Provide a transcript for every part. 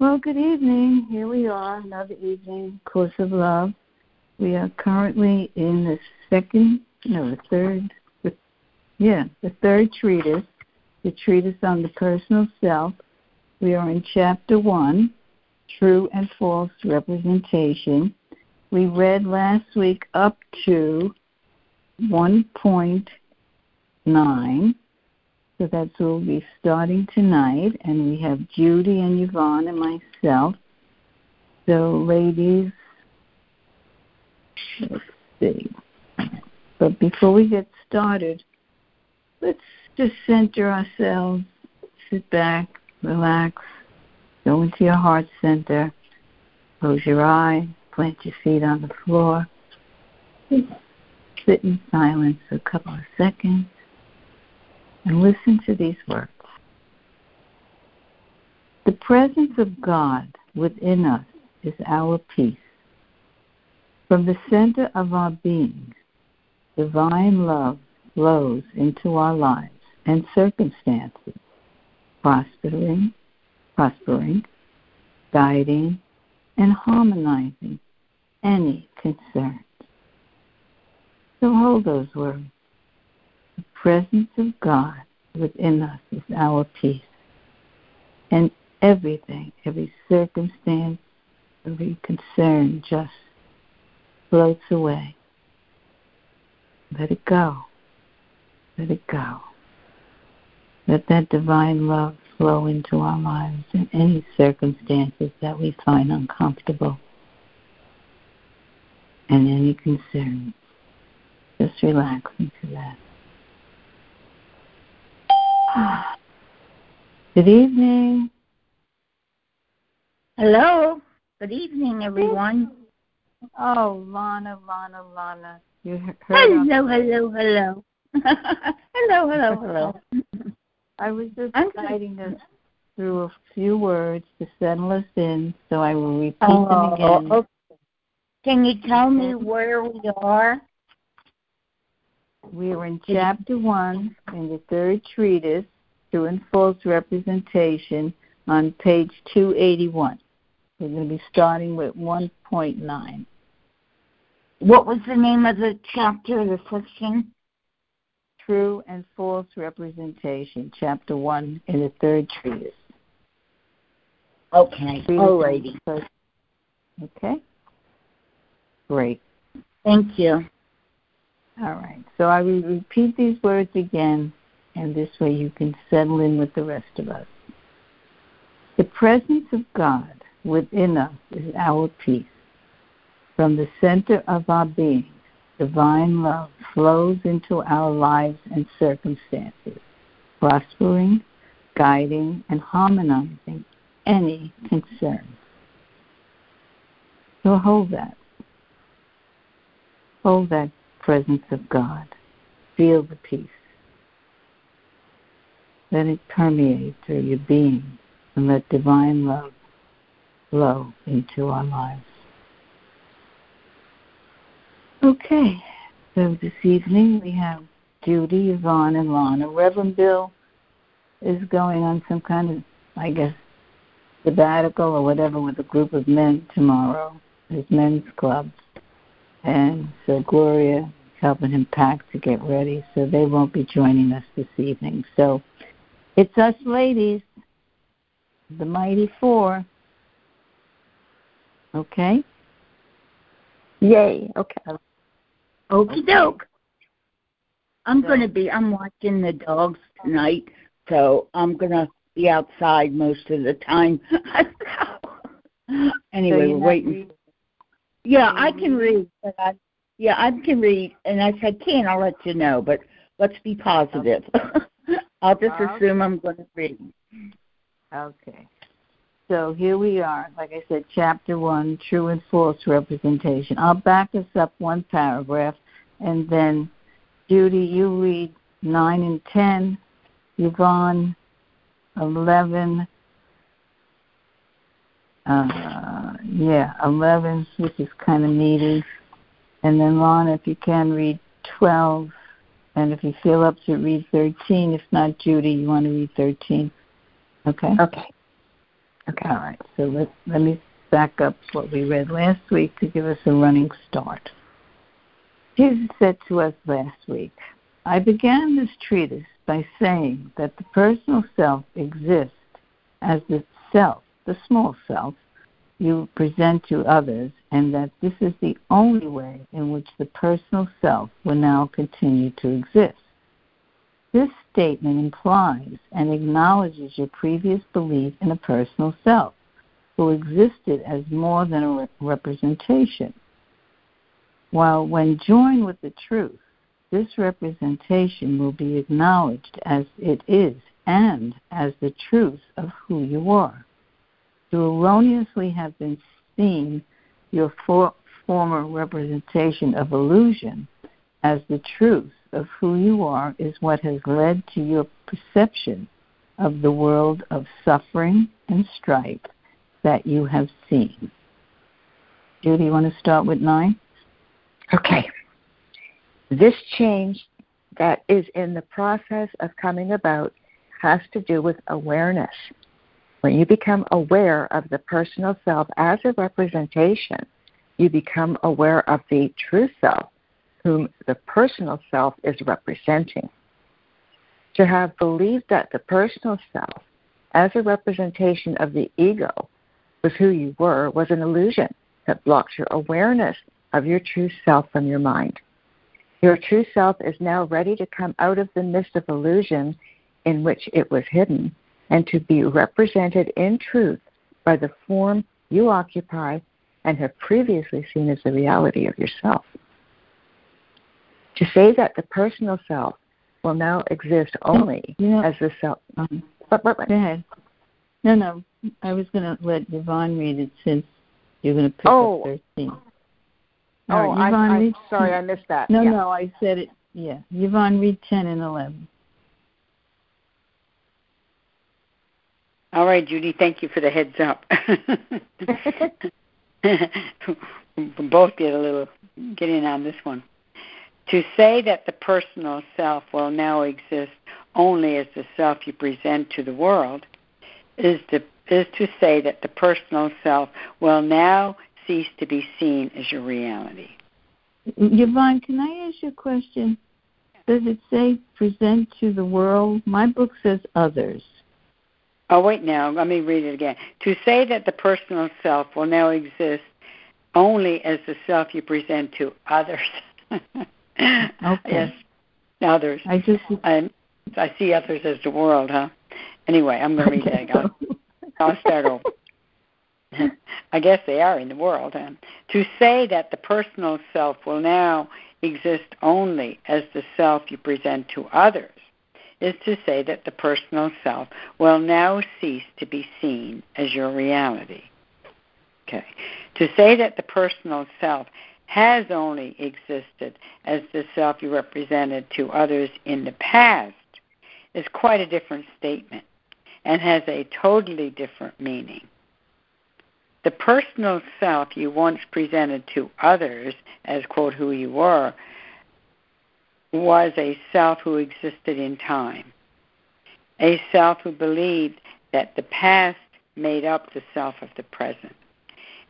Well, good evening. Here we are, another evening, Course of Love. We are currently in the second, no, the third, the, yeah, the third treatise, the treatise on the personal self. We are in chapter one, True and False Representation. We read last week up to 1.9 so that's where we'll be starting tonight. And we have Judy and Yvonne and myself. So, ladies, let's see. But before we get started, let's just center ourselves, sit back, relax, go into your heart center, close your eye, plant your feet on the floor, sit in silence for a couple of seconds. And listen to these words. The presence of God within us is our peace. From the center of our being, divine love flows into our lives and circumstances, prospering, prospering, guiding, and harmonizing any concerns. So hold those words presence of God within us is our peace. And everything, every circumstance, every concern just floats away. Let it go. Let it go. Let that divine love flow into our lives in any circumstances that we find uncomfortable and any concerns. Just relax into that. Good evening. Hello. Good evening, everyone. Oh, Lana, Lana, Lana. You heard hello, hello, hello. hello, oh, hello, hello. I was just I'm guiding us through a few words to settle us in, so I will repeat oh, them again. Okay. Can you tell me where we are? We are in chapter 1 in the third treatise, True and False Representation, on page 281. We're going to be starting with 1.9. What was the name of the chapter, the section? True and False Representation, chapter 1 in the third treatise. Okay, alrighty. Okay, great. Thank you. All right. So I will repeat these words again, and this way you can settle in with the rest of us. The presence of God within us is our peace. From the center of our being, divine love flows into our lives and circumstances, prospering, guiding, and harmonizing any concern. So hold that. Hold that presence of God. Feel the peace. Let it permeate through your being and let divine love flow into our lives. Okay, so this evening we have Judy, Yvonne, and Lana. Reverend Bill is going on some kind of, I guess, sabbatical or whatever with a group of men tomorrow, his men's club. And so Gloria is helping him pack to get ready, so they won't be joining us this evening. So it's us ladies, the mighty four. Okay? Yay, okay. Okie doke. I'm so, going to be, I'm watching the dogs tonight, so I'm going to be outside most of the time. anyway, so we're waiting. Yeah, I mm-hmm. can read. But I, yeah, I can read, and if I can, I'll let you know. But let's be positive. I'll just okay. assume I'm going to read. Okay. So here we are, like I said, chapter one, true and false representation. I'll back us up one paragraph, and then Judy, you read nine and ten. Yvonne, eleven. Uh, yeah, eleven, which is kind of meaty, and then Lana, if you can read twelve, and if you feel up to read thirteen. If not, Judy, you want to read thirteen. Okay. Okay. Okay. All right. So let, let me back up what we read last week to give us a running start. Jesus said to us last week, I began this treatise by saying that the personal self exists as the self, the small self, you present to others, and that this is the only way in which the personal self will now continue to exist. This statement implies and acknowledges your previous belief in a personal self, who existed as more than a representation. While when joined with the truth, this representation will be acknowledged as it is and as the truth of who you are. To erroneously have been seen your for, former representation of illusion as the truth of who you are is what has led to your perception of the world of suffering and strife that you have seen. Judy, you want to start with nine? Okay. This change that is in the process of coming about has to do with awareness. When you become aware of the personal self as a representation, you become aware of the true self, whom the personal self is representing. To have believed that the personal self, as a representation of the ego, was who you were was an illusion that blocks your awareness of your true self from your mind. Your true self is now ready to come out of the mist of illusion in which it was hidden and to be represented in truth by the form you occupy and have previously seen as the reality of yourself. To say that the personal self will now exist only yeah. as the self. Um, but, but, but, Go ahead. No, no. I was going to let Yvonne read it since you're going to pick oh. up 13. Oh, right, I'm, I'm sorry, I missed that. No, yeah. no, I said it. Yeah, Yvonne, read 10 and 11. All right, Judy, thank you for the heads up. both get a little get in on this one. To say that the personal self will now exist only as the self you present to the world is to is to say that the personal self will now cease to be seen as your reality. Yvonne, can I ask you a question? Does it say present to the world? My book says others. Oh, wait now. Let me read it again. To say that the personal self will now exist only as the self you present to others. okay. Yes, others. I just I, I see others as the world, huh? Anyway, I'm going to read that. I'll, I'll start over. I guess they are in the world. Huh? To say that the personal self will now exist only as the self you present to others is to say that the personal self will now cease to be seen as your reality. Okay. To say that the personal self has only existed as the self you represented to others in the past is quite a different statement and has a totally different meaning. The personal self you once presented to others as, quote, who you were, was a self who existed in time, a self who believed that the past made up the self of the present,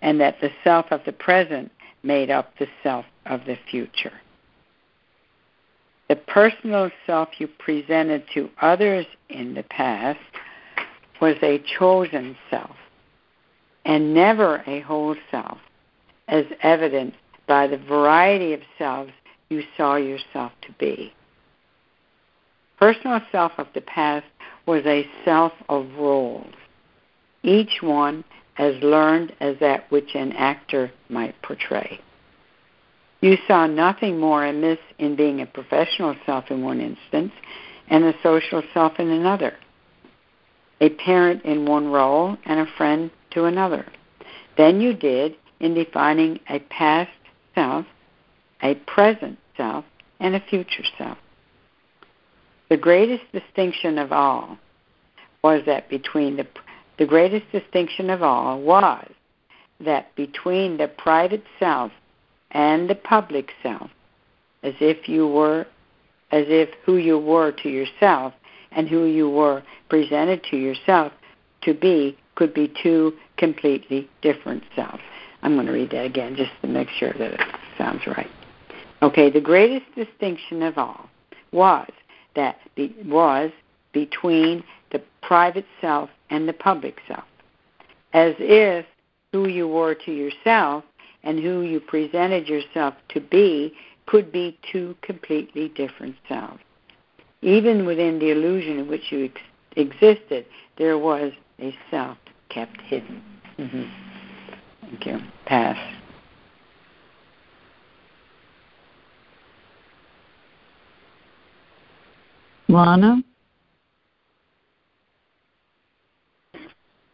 and that the self of the present made up the self of the future. The personal self you presented to others in the past was a chosen self and never a whole self, as evidenced by the variety of selves you saw yourself to be. Personal self of the past was a self of roles, each one as learned as that which an actor might portray. You saw nothing more amiss in being a professional self in one instance and a social self in another, a parent in one role and a friend to another, than you did in defining a past self, a present self, and a future self. The greatest distinction of all was that between the the greatest distinction of all was that between the private self and the public self, as if you were as if who you were to yourself and who you were presented to yourself to be could be two completely different selves. I'm going to read that again just to make sure that it sounds right. Okay, the greatest distinction of all was that be, was between the private self and the public self, as if who you were to yourself and who you presented yourself to be could be two completely different selves. Even within the illusion in which you ex- existed, there was a self kept hidden. Mm-hmm. Thank you. Pass. Lana?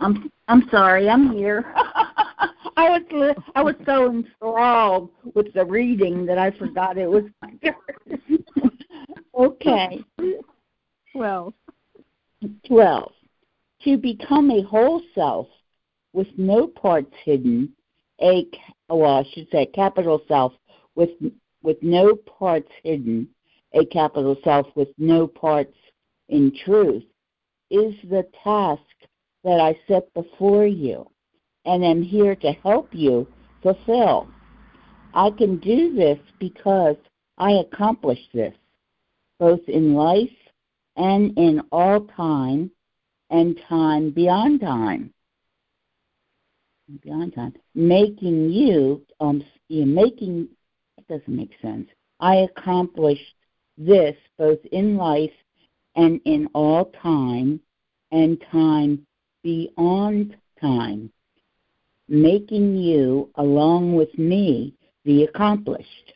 I'm I'm sorry, I'm here. I was I was so enthralled with the reading that I forgot it was my turn. okay. Twelve. Twelve. To become a whole self with no parts hidden, a well, I should say capital self with with no parts hidden, a capital self with no parts in truth, is the task that I set before you and am here to help you fulfill. I can do this because I accomplished this, both in life and in all time and time beyond time. Beyond time. Making you, um, making, it doesn't make sense. I accomplished this both in life and in all time and time beyond time, making you, along with me, the accomplished.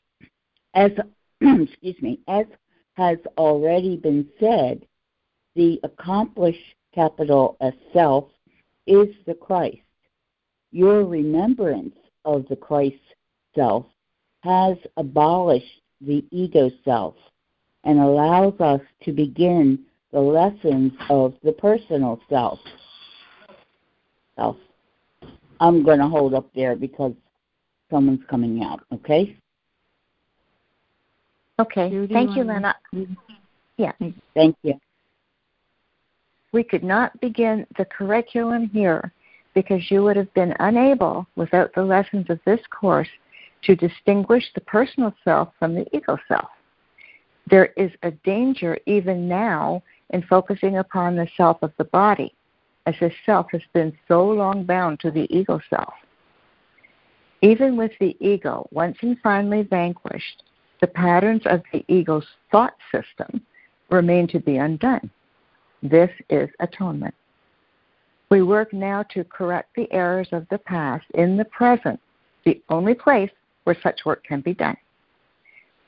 As excuse me, as has already been said, the accomplished capital S self is the Christ. Your remembrance of the Christ self has abolished the ego self and allows us to begin the lessons of the personal self. self. I'm going to hold up there because someone's coming out, okay? Okay. Judy, Thank you, Lena. Yeah. Thank you. We could not begin the curriculum here because you would have been unable, without the lessons of this course, to distinguish the personal self from the ego self. There is a danger even now in focusing upon the self of the body, as the self has been so long bound to the ego self. Even with the ego, once and finally vanquished, the patterns of the ego's thought system remain to be undone. This is atonement. We work now to correct the errors of the past in the present, the only place where such work can be done.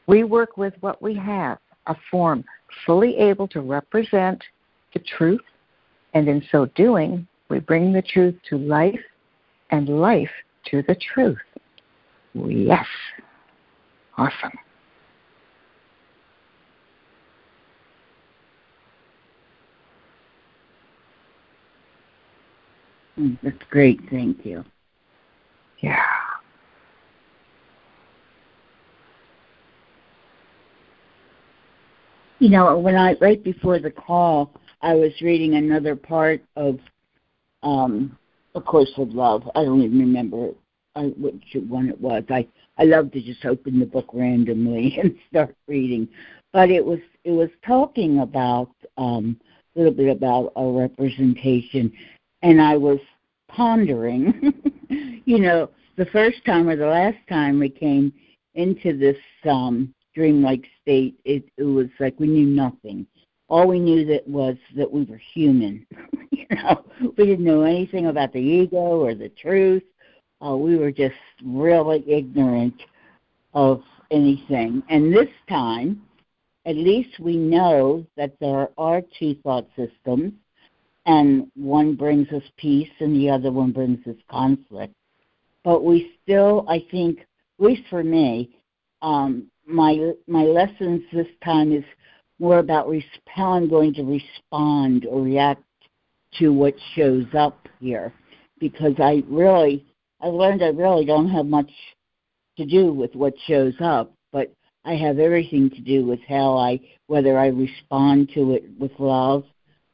We work with what we have, a form fully able to represent the truth, and in so doing, we bring the truth to life and life to the truth. Yes. Awesome. Mm, That's great. Thank you. Yeah. You know, when I right before the call, I was reading another part of um, A Course of Love. I don't even remember uh, which one it was. I I love to just open the book randomly and start reading, but it was it was talking about um, a little bit about a representation, and I was pondering. you know, the first time or the last time we came into this um, dreamlike state, it, it was like we knew nothing. All we knew that was that we were human. you know, we didn't know anything about the ego or the truth. Uh, we were just really ignorant of anything. And this time, at least we know that there are two thought systems, and one brings us peace and the other one brings us conflict. But we still, I think, at least for me, um, my my lessons this time is more about res- how I'm going to respond or react to what shows up here, because I really I learned I really don't have much to do with what shows up, but I have everything to do with how I whether I respond to it with love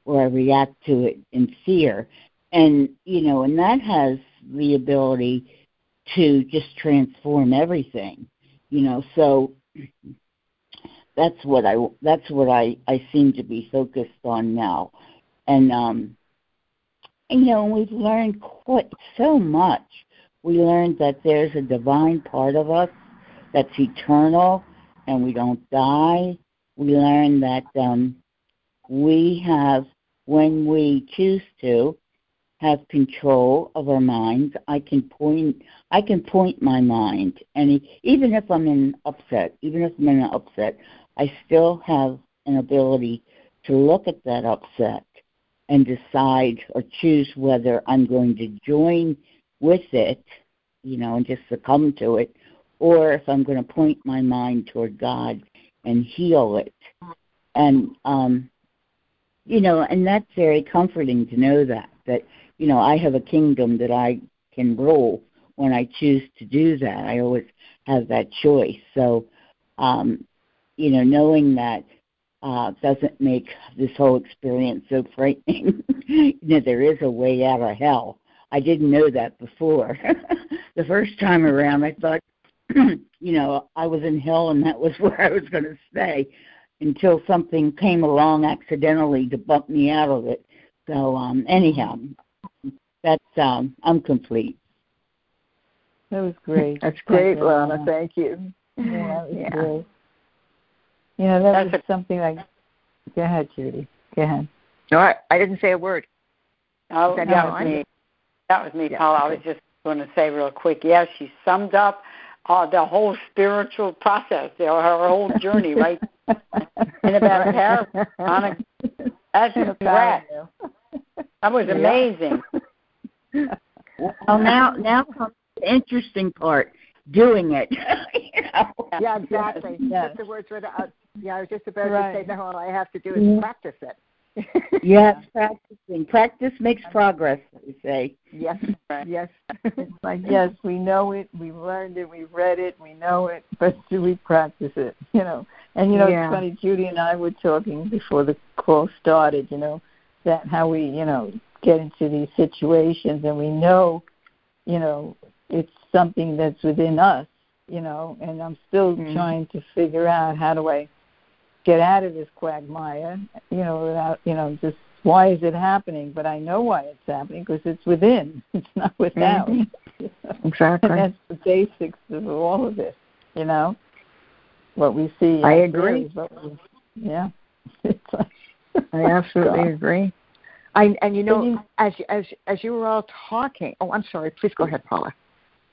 or I react to it in fear. and you know, and that has the ability to just transform everything, you know. So that's what I that's what I I seem to be focused on now, and um, you know, we've learned quite so much. We learned that there's a divine part of us that's eternal, and we don't die. We learned that um, we have, when we choose to, have control of our minds. I can point I can point my mind and even if I'm in upset, even if I'm in an upset, I still have an ability to look at that upset and decide or choose whether I'm going to join with it, you know, and just succumb to it, or if I'm going to point my mind toward God and heal it. And um you know, and that's very comforting to know that that you know, I have a kingdom that I can rule when I choose to do that. I always have that choice. So, um, you know, knowing that uh, doesn't make this whole experience so frightening. you know, there is a way out of hell. I didn't know that before. the first time around, I thought, you know, I was in hell and that was where I was going to stay until something came along accidentally to bump me out of it. So, um, anyhow, that's um, I'm complete. That was great. That's great, Lana. Thank you. Yeah, that was yeah. great. You know, that That's was a, something like. Go ahead, Judy. Go ahead. No, I, I didn't say a word. Oh, that, that was me. That was me, yeah. Paula. I was just going to say real quick. Yeah, she summed up uh, the whole spiritual process, her, her whole journey, right? in about a paragraph. That's correct. That was amazing. Well, now now comes the interesting part, doing it. you know? Yeah, exactly. Yes. The words were out. Uh, yeah, I was just about right. to say, no, all I have to do is yeah. practice it. yes, practicing. Practice makes progress, they say. Yes, yes. it's like, yes, we know it, we've learned it, we've read it, we know it, but do we practice it? You know. And you know, yeah. it's funny, Judy and I were talking before the call started, you know, that how we, you know, get into these situations and we know, you know, it's something that's within us, you know, and I'm still mm-hmm. trying to figure out how do I get out of this quagmire, you know, without, you know, just why is it happening? But I know why it's happening because it's within. It's not without. Mm-hmm. Exactly. And that's the basics of all of this, you know. What we see. I agree. We, yeah. Like, I absolutely agree. I, and you know, you, as as as you were all talking, oh, I'm sorry. Please go ahead, Paula.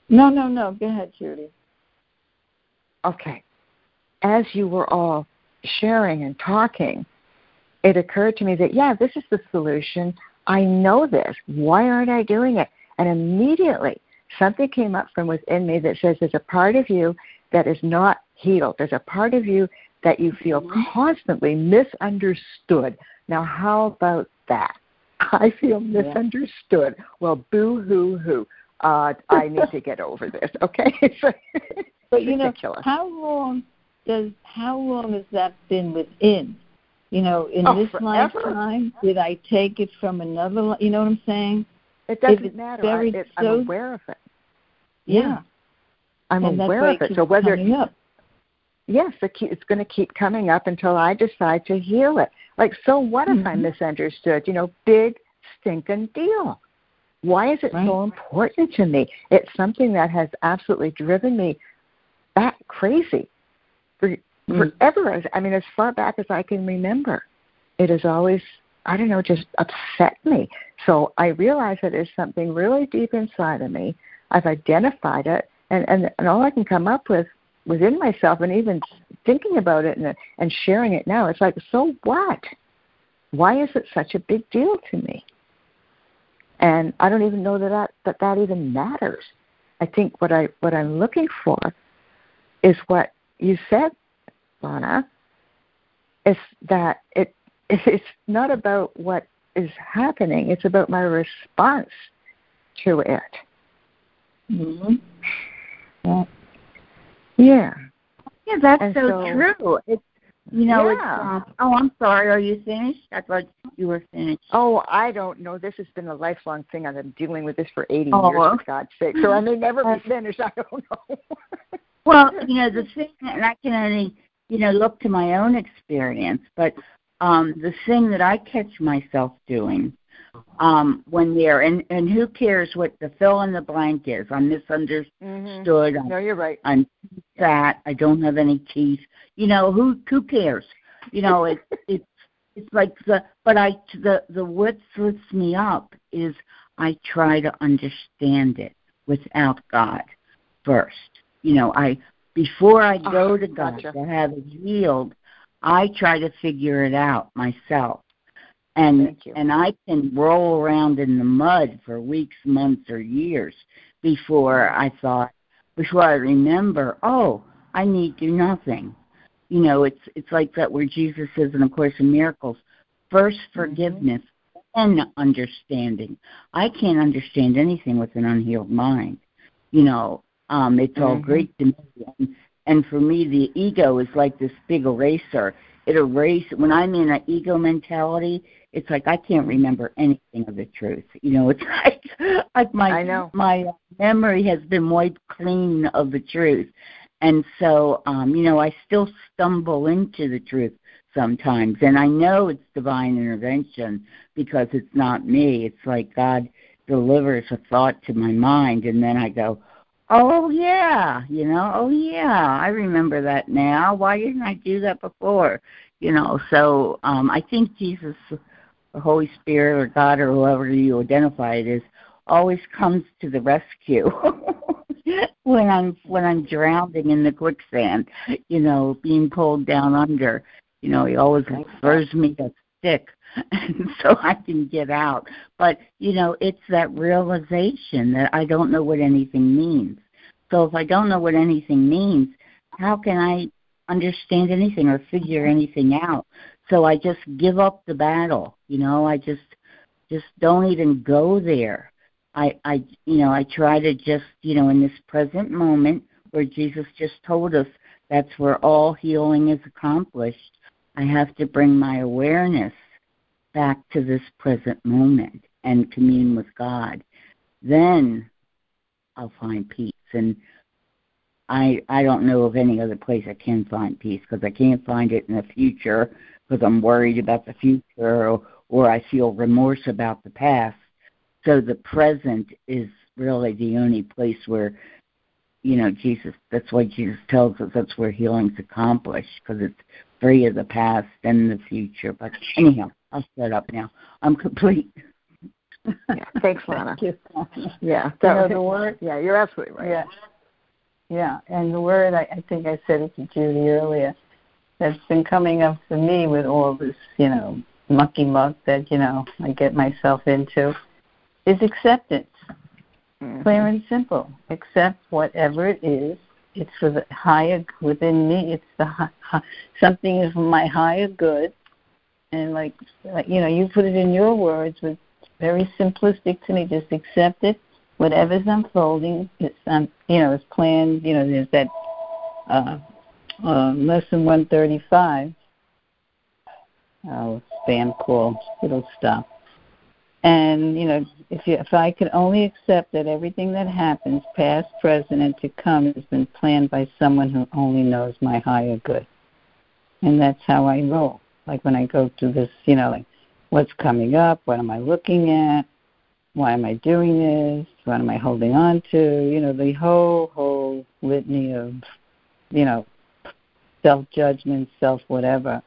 No, no, no. Go ahead, Judy. Okay. As you were all sharing and talking, it occurred to me that yeah, this is the solution. I know this. Why aren't I doing it? And immediately something came up from within me that says there's a part of you that is not healed. There's a part of you that you feel mm-hmm. constantly misunderstood. Now, how about that? I feel misunderstood. Yeah. Well, boo hoo hoo. Uh, I need to get over this. Okay. but you know, how long does how long has that been within? You know, in oh, this forever. lifetime, did I take it from another? You know what I'm saying? It doesn't matter. I, it, I'm aware of it. Yeah. yeah. I'm and aware of it. So whether. Yes, it's going to keep coming up until I decide to heal it. Like, so what if mm-hmm. I misunderstood? You know, big stinking deal. Why is it right. so important to me? It's something that has absolutely driven me back crazy for mm. forever. I mean, as far back as I can remember, it has always, I don't know, just upset me. So I realize that it is something really deep inside of me. I've identified it, and and, and all I can come up with within myself, and even thinking about it and and sharing it now, it's like, so what? Why is it such a big deal to me? And I don't even know that that, that, that even matters. I think what I what I'm looking for is what you said, Lana, is that it it's not about what is happening, it's about my response to it. Mm-hmm. Yeah. Yeah. Yeah, that's so, so, true. It's You know, Yeah. it's um, oh, I'm sorry. Are you finished? I thought you were finished. Oh, I don't know. This has been a lifelong thing. I've been dealing with this for 80 Oh. years, for God's sake. So I may never be finished. I don't know. Well, you know, the thing, and I can only, you know, look to my own experience, but um, the thing that I catch myself doing um, when they're, and, and who cares what the fill in the blank is? I'm misunderstood. Mhm. I'm, No, you're right. I'm fat. I don't have any teeth. You know, who who cares? You know, it, it's it's like the, but I, the, the what lifts me up is I try to understand it without God first. You know, I before I go Oh, to God gotcha. to have it healed, I try to figure it out myself. And and I can roll around in the mud for weeks, months, or years before I thought before I remember, oh, I need do nothing. You know, it's it's like that where Jesus says in A Course in Miracles, first Mm-hmm. forgiveness and understanding. I can't understand anything with an unhealed mind. You know, um, it's all Mhm. great to me. And, and for me, the ego is like this big eraser. It erases when I'm in an ego mentality. It's like I can't remember anything of the truth. You know, it's like like my I know. my memory has been wiped clean of the truth, and so um, you know I still stumble into the truth sometimes, and I know it's divine intervention because it's not me. It's like God delivers a thought to my mind, and then I go, Oh yeah, you know, oh yeah, I remember that now. Why didn't I do that before? You know, so um I think Jesus the Holy Spirit or God or whoever you identify it as always comes to the rescue when I'm when I'm drowning in the quicksand, you know, being pulled down under. You know, he always throws me a stick and so I can get out. But, you know, it's that realization that I don't know what anything means. So if I don't know what anything means, how can I understand anything or figure anything out? So I just give up the battle, you know, I just just don't even go there. I I you know, I try to just, you know, in this present moment where Jesus just told us that's where all healing is accomplished. I have to bring my awareness back to this present moment and commune with God. Then I'll find peace. And I I don't know of any other place I can find peace because I can't find it in the future because I'm worried about the future or, or I feel remorse about the past. So the present is really the only place where you know Jesus. That's why Jesus tells us that's where healing's accomplished because it's free of the past and the future. But anyhow, I'll shut up now. I'm complete. Yeah. Thanks, Lana. Thank you. Yeah. You know, the word yeah, you're absolutely right. Yeah. Yeah. And the word, I, I think I said it to Judy earlier, that's been coming up for me with all this, you know, mucky muck that, you know, I get myself into is acceptance. Mhm. Clear and simple. Accept whatever it is. It's for the higher within me. It's the hi- hi- something is for my higher good, and like, like you know, you put it in your words, with very simplistic to me. Just accept it. Whatever's unfolding, it's um, you know, it's planned. You know, there's that uh, uh, lesson 135. Oh, spam call. It'll stop. And you know, if you, if I could only accept that everything that happens, past, present, and to come, has been planned by someone who only knows my higher good, and that's how I roll. Like when I go through this, you know, like what's coming up, what am I looking at, why am I doing this, what am I holding on to, you know, the whole whole litany of, you know, self judgment, self whatever,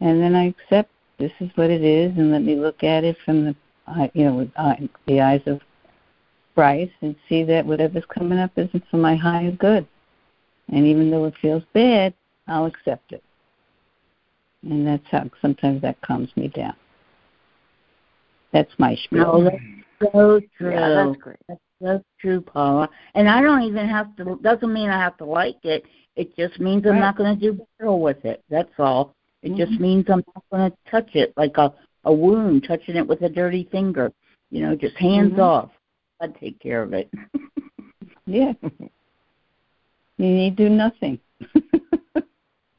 and then I accept this is what it is, and let me look at it from the, uh, you know, with uh, the eyes of Christ, and see that whatever's coming up isn't for my higher good. And even though it feels bad, I'll accept it. And that's how sometimes that calms me down. That's my spiel. No, that's so true. Yeah, that's great. That's so true, Paula. And I don't even have to. Doesn't mean I have to like it. It just means I'm not going to do battle with it. That's all. It just Mhm. means I'm not going to touch it like a a wound, touching it with a dirty finger. You know, just hands Mhm. off. I'd take care of it. Yeah. you need to do nothing.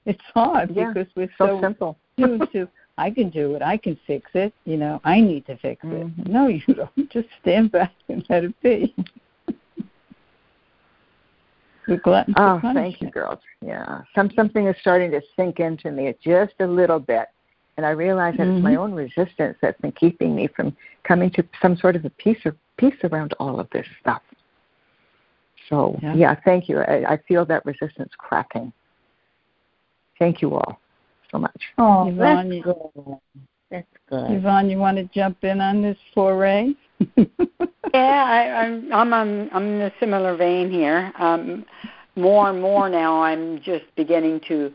It's hard yeah. because we're so, so simple. to I can do it. I can fix it. You know, I need to fix mm-hmm. it. No, you don't. Just stand back and let it be. Oh, thank you, girls. Yeah, some something is starting to sink into me just a little bit, and I realize that mm-hmm. it's my own resistance that's been keeping me from coming to some sort of a peace or peace around all of this stuff. So yeah, yeah thank you. I, I feel that resistance cracking. Thank you all so much. Oh, Yvonne, that's good. That's good. Yvonne, you want to jump in on this foray? Yeah, I, I'm I'm I'm in a similar vein here. Um, more and more now, I'm just beginning to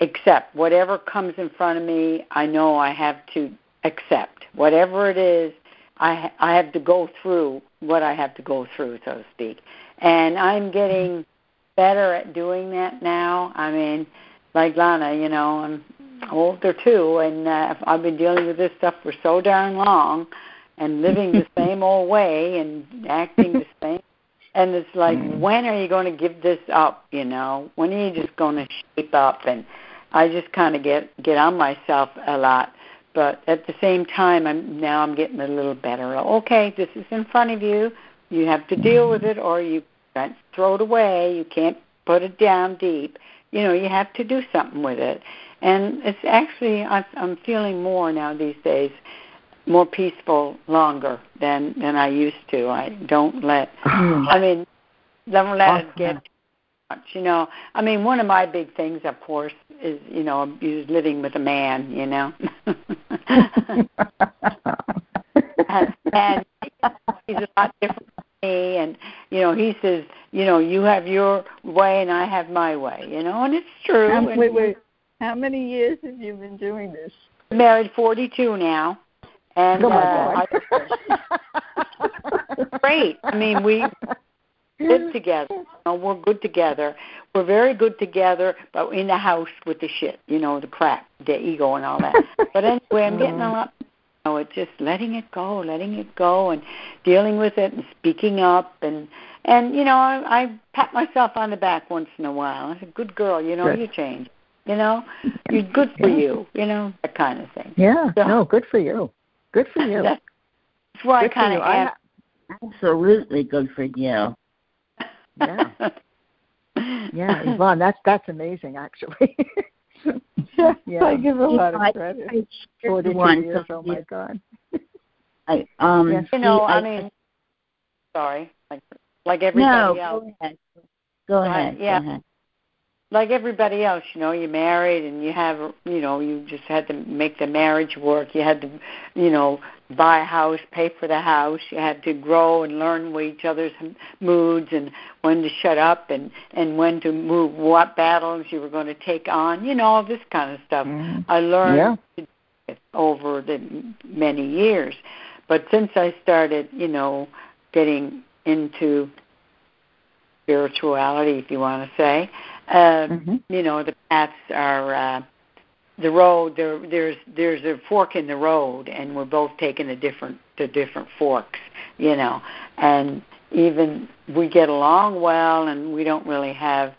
accept whatever comes in front of me. I know I have to accept whatever it is. I I have to go through what I have to go through, so to speak. And I'm getting better at doing that now. I mean, like Lana, you know, I'm older too, and uh, I've been dealing with this stuff for so darn long, and living the same old way and acting the same. And it's like, mm. when are you going to give this up? You know, when are you just going to shape up? And I just kind of get get on myself a lot. But at the same time, I'm now I'm getting a little better. Okay, this is in front of you. You have to deal with it, or you can't throw it away. You can't put it down deep. You know, you have to do something with it. And it's actually I'm feeling more now these days more peaceful longer than than I used to. I don't let I mean don't let it get too much, you know. I mean one of my big things of course is, you know, is living with a man, you know. and, and he's a lot different from me and you know, he says, you know, you have your way and I have my way, you know, and it's true. Um, wait, wait. How many years have you been doing this? Married forty two now. And oh uh, I, great. I mean, we live together. You know, we're good together. We're very good together, but in the house with the shit, you know, the crap, the ego, and all that. but anyway, I'm getting a Mm-hmm. lot. You know, it's just letting it go, letting it go, and dealing with it, and speaking up, and and you know, I, I pat myself on the back once in a while. I said, "Good girl, you know, good. you changed. You know, you're good for you. You know, that kind of thing." Yeah. So, no, good for you. Good for you. That's why good I kind of am. Absolutely good for you. Yeah. yeah, Yvonne, that's that's amazing actually. yeah. I give a lot of credit. I, I Forty one, years, oh my god. I um yes. you know, I, I mean sorry. Like like everybody no, else. Go ahead. Go ahead. yeah. Go ahead like everybody else, you know, you're married and you have, you know, you just had to make the marriage work. You had to, you know, buy a house, pay for the house. You had to grow and learn with each other's moods and when to shut up and and when to move, what battles you were going to take on. You know, all this kind of stuff. Mm. I learned yeah. over the many years, but since I started, you know, getting into spirituality, if you want to say uh, mm-hmm. you know the paths are uh, the road there there's there's a fork in the road and we're both taking the different the different forks you know and even we get along well and we don't really have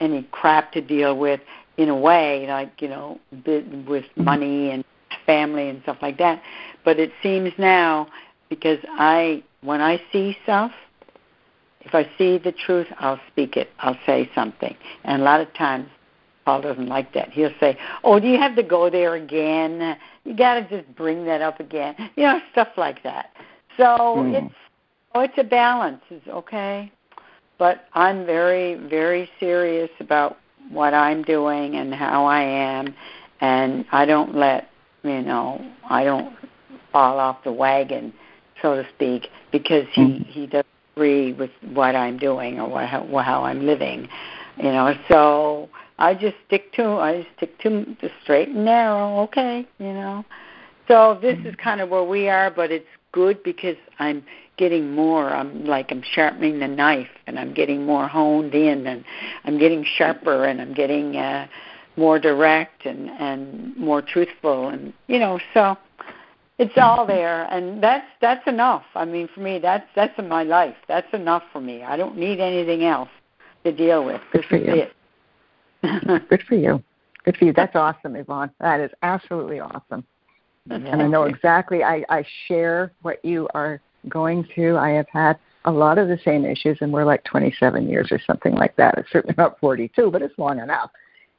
any crap to deal with in a way like you know with money and family and stuff like that but it seems now because i when i see stuff if I see the truth, I'll speak it. I'll say something. And a lot of times, Paul doesn't like that. He'll say, "Oh, do you have to go there again? You got to just bring that up again." You know, stuff like that. So mm. it's oh, it's a balance. It's okay, but I'm very, very serious about what I'm doing and how I am, and I don't let you know I don't fall off the wagon, so to speak, because he mm. he does agree with what I'm doing or what, how, how I'm living, you know. So I just stick to I stick to the straight and narrow. Okay, you know. So this is kind of where we are, but it's good because I'm getting more. I'm like I'm sharpening the knife, and I'm getting more honed in, and I'm getting sharper, and I'm getting uh, more direct and and more truthful, and you know. So it's all there and that's that's enough i mean for me that's that's in my life that's enough for me i don't need anything else to deal with good for you it good for you Good for you. That's awesome, Yvonne. That is absolutely awesome. And I know exactly. I, I share what you are going through. I have had a lot of the same issues, and we're like 27 years or something like that. It's certainly not 42, but it's long enough.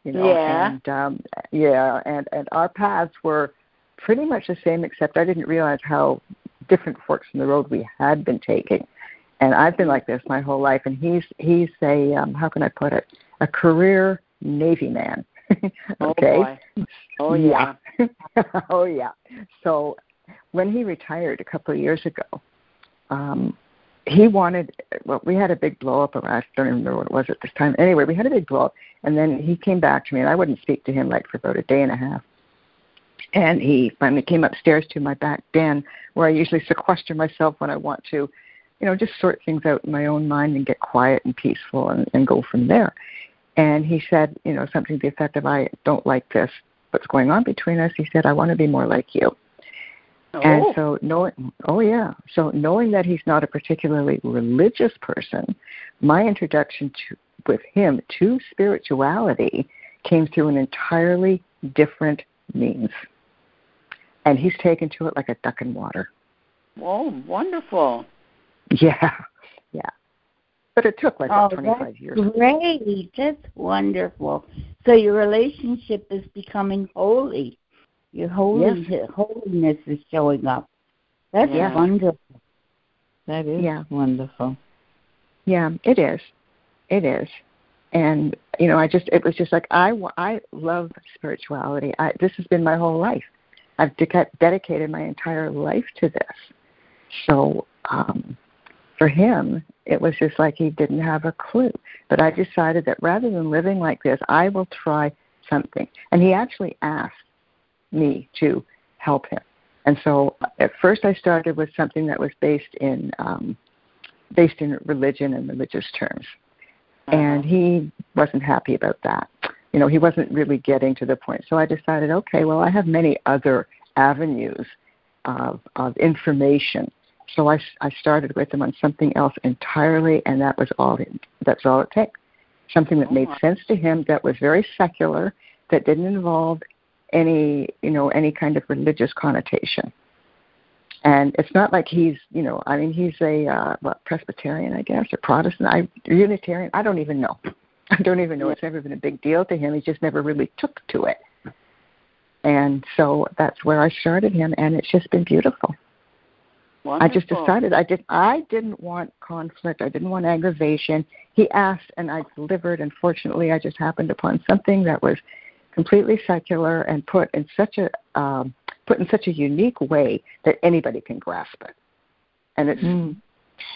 You know, yeah. and um, yeah, and and our paths were pretty much the same, except I didn't realize how different forks in the road we had been taking. And I've been like this my whole life. And he's he's a um, how can I put it? A career Navy man. okay. Oh, oh yeah. oh yeah. So when he retired a couple of years ago, um, he wanted well we had a big blow up around I don't even remember what it was at this time. Anyway, we had a big blow up and then he came back to me and I wouldn't speak to him like for about a day and a half. And he finally came upstairs to my back den where I usually sequester myself when I want to, you know, just sort things out in my own mind and get quiet and peaceful and, and go from there. And he said, you know, something to the effect of, I don't like this, what's going on between us. He said, I want to be more like you. Oh. And so knowing, oh yeah, so knowing that he's not a particularly religious person, my introduction to with him to spirituality came through an entirely different means, and he's taken to it like a duck in water. Oh, wonderful! Yeah, yeah, but it took like oh, what, 25 years. Great, that's wonderful. So your relationship is becoming holy. Your holy Yes. holiness is showing up. That's Yeah. wonderful. That is Yeah. wonderful. Yeah, it is. It is. And you know, I just it was just like I I love spirituality. I this has been my whole life. I've de- dedicated my entire life to this. So um for him, it was just like he didn't have a clue. But I decided that rather than living like this, I will try something. And he actually asked me to help him. And so at first I started with something that was based in um, based in religion and religious terms. And he wasn't happy about that. You know, he wasn't really getting to the point. So I decided, okay, well, I have many other avenues of, of information. So I, I started with him on something else entirely, and that was all. It, that's all it took. Something that made Oh. sense to him, that was very secular, that didn't involve any, you know, any kind of religious connotation. And it's not like he's, you know, I mean, he's a uh, what Presbyterian, I guess, or Protestant, I Unitarian. I don't even know. I don't even know. It's never been a big deal to him. He just never really took to it. And so that's where I started him, and it's just been beautiful. I just decided I didn't I didn't want conflict. I didn't want aggravation. He asked, and I delivered. And fortunately, I just happened upon something that was completely secular and put in such a um, put in such a unique way that anybody can grasp it. And it's Mm.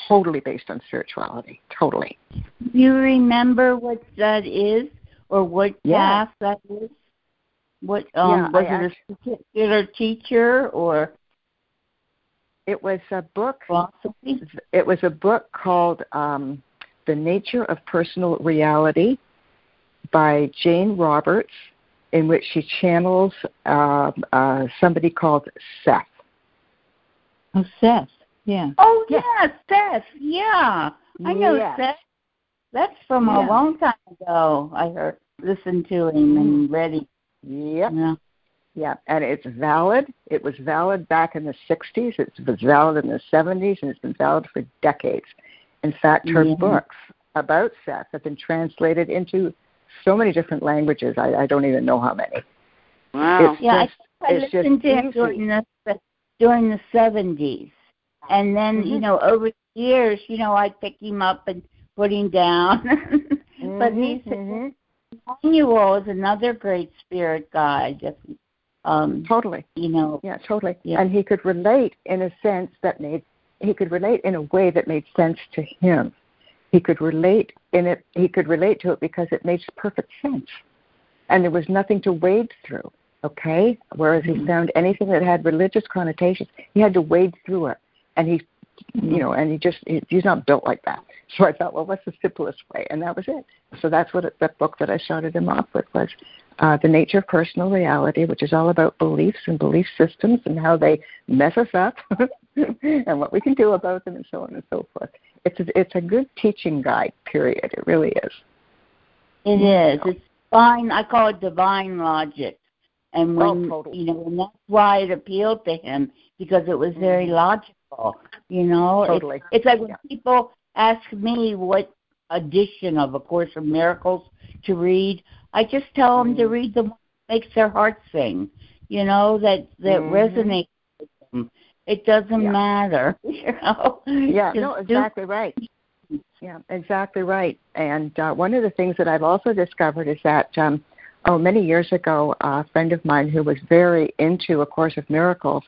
Totally based on spirituality. Totally. Do you remember what that is, or what Yeah. class that is? What um, Yeah, was I it a particular teacher or It was a book. philosophy? It was a book called um, "The Nature of Personal Reality" by Jane Roberts, in which she channels uh, uh, somebody called Seth. Oh, Seth. Yeah. Oh Yeah. yeah, Seth. Yeah, I know Yes. Seth. That's from Yeah. a long time ago. I heard, listened to him and mm-hmm. read it. Yep. Yeah. Yeah, and it's valid. It was valid back in the 60s. It was valid in the 70s, and it's been valid for decades. In fact, her Yeah. books about Seth have been translated into so many different languages. I, I don't even know how many. Wow. It's Yeah, just, I, I listened to him during the during the seventies, and then you Mhm. know over the years, you know, I'd pick him up and put him down. but Mhm, he's mhm. Emmanuel is another great spirit guide. Just, um, totally. you know, Yeah, totally. Yeah. And he could relate in a sense that made he could relate in a way that made sense to him. He could relate in it he could relate to it because it makes perfect sense. And there was nothing to wade through. Okay? Whereas he Mhm. found anything that had religious connotations, he had to wade through it. And he you know, and he just he, he's not built like that. So I thought, well, what's the simplest way? And that was it. So that's what it, that book that I started him off with was uh, the nature of personal reality, which is all about beliefs and belief systems and how they mess us up, and what we can do about them, and so on and so forth. It's a, it's a good teaching guide. Period. It really is. it is. It's divine. I call it divine logic. And Oh, when totally. you know, and that's why it appealed to him because it was very logical. You know, It's- Totally. It's, like when Yeah. people ask me what edition of A Course in Miracles to read, I just tell them to Mhm. read the one that makes their heart sing. You know that that Mhm. resonates with them. It doesn't Yeah. matter. You know. Yeah, Just no, do- exactly right. Yeah, exactly right. And uh, one of the things that I've also discovered is that, um, oh, many years ago, a friend of mine who was very into A Course of Miracles,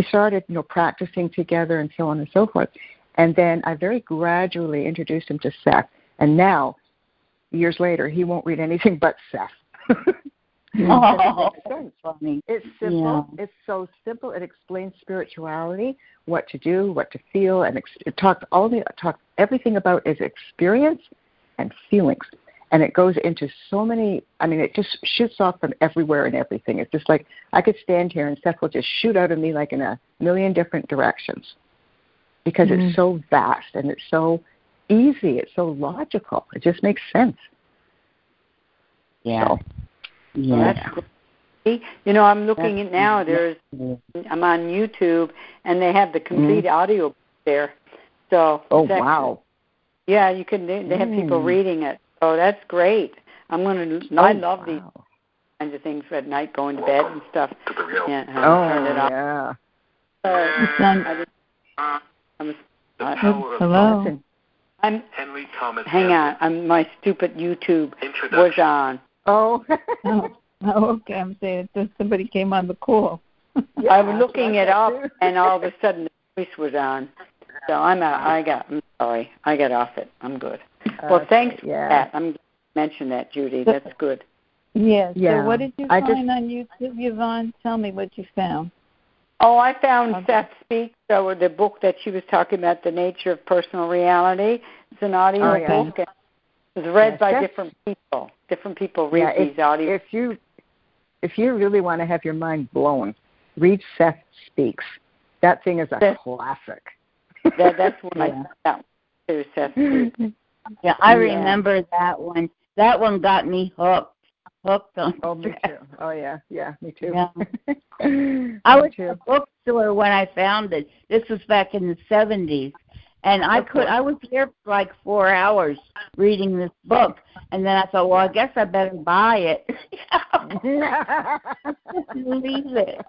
we started, you know, practicing together and so on and so forth. And then I very gradually introduced him to Seth. And now, years later, he won't read anything but Seth. Oh, It funny. It's simple. It's so simple. It explains spirituality, what to do, what to feel, and ex- it talks all the talks everything about is experience and feelings. And it goes into so many. I mean, it just shoots off from everywhere and everything. It's just like I could stand here and Seth will just shoot out of me like in a million different directions, because Mhm. it's so vast and it's so easy. It's so logical. It just makes sense. Yeah. So, Yeah. That's great. You know, I'm looking at now. There's I'm on YouTube, and they have the complete audio there. So Mm-hmm. oh wow. yeah, you can. They, they have people Mm. reading it. So that's great. I'm gonna. I Oh, love these kinds of things at night, going to bed and stuff. Yeah, I Oh turn it off. yeah. Uh, Son- I just, I'm, The I- Power of Hello. I'm. Henry Thomas. Hang on. I'm my stupid YouTube was on. Oh. Oh, oh, okay. I'm saying that somebody came on the call. Yeah, I was looking it up, I and all of a sudden the voice was on. So I'm out. I got. I'm sorry. I got off it. I'm good. Well, Okay, thanks for yeah. that. I'm mention that, Judy. That's good. Yeah. Yeah, So what did you I find just- on YouTube, Yvonne? Tell me what you found. Oh, I found Okay. Seth Speaks, so the book that she was talking about, The Nature of Personal Reality. It's an audio Oh, yeah. book. And it's read Yeah, by Seth- different people. Different people read Yeah, these audio. If you if you really want to have your mind blown, read Seth Speaks. That thing is a Seth- classic. that, that's one Yeah. I that one too, Seth Speaks. Yeah, I Yeah. remember that one. That one got me hooked. Hooked on. Oh, me too. Oh, yeah, yeah, me too. Yeah. Me I was too. at a bookstore when I found it. This was back in the seventies. And I could. I was there for like four hours reading this book and then I thought, Well I guess I better buy it. Believe it.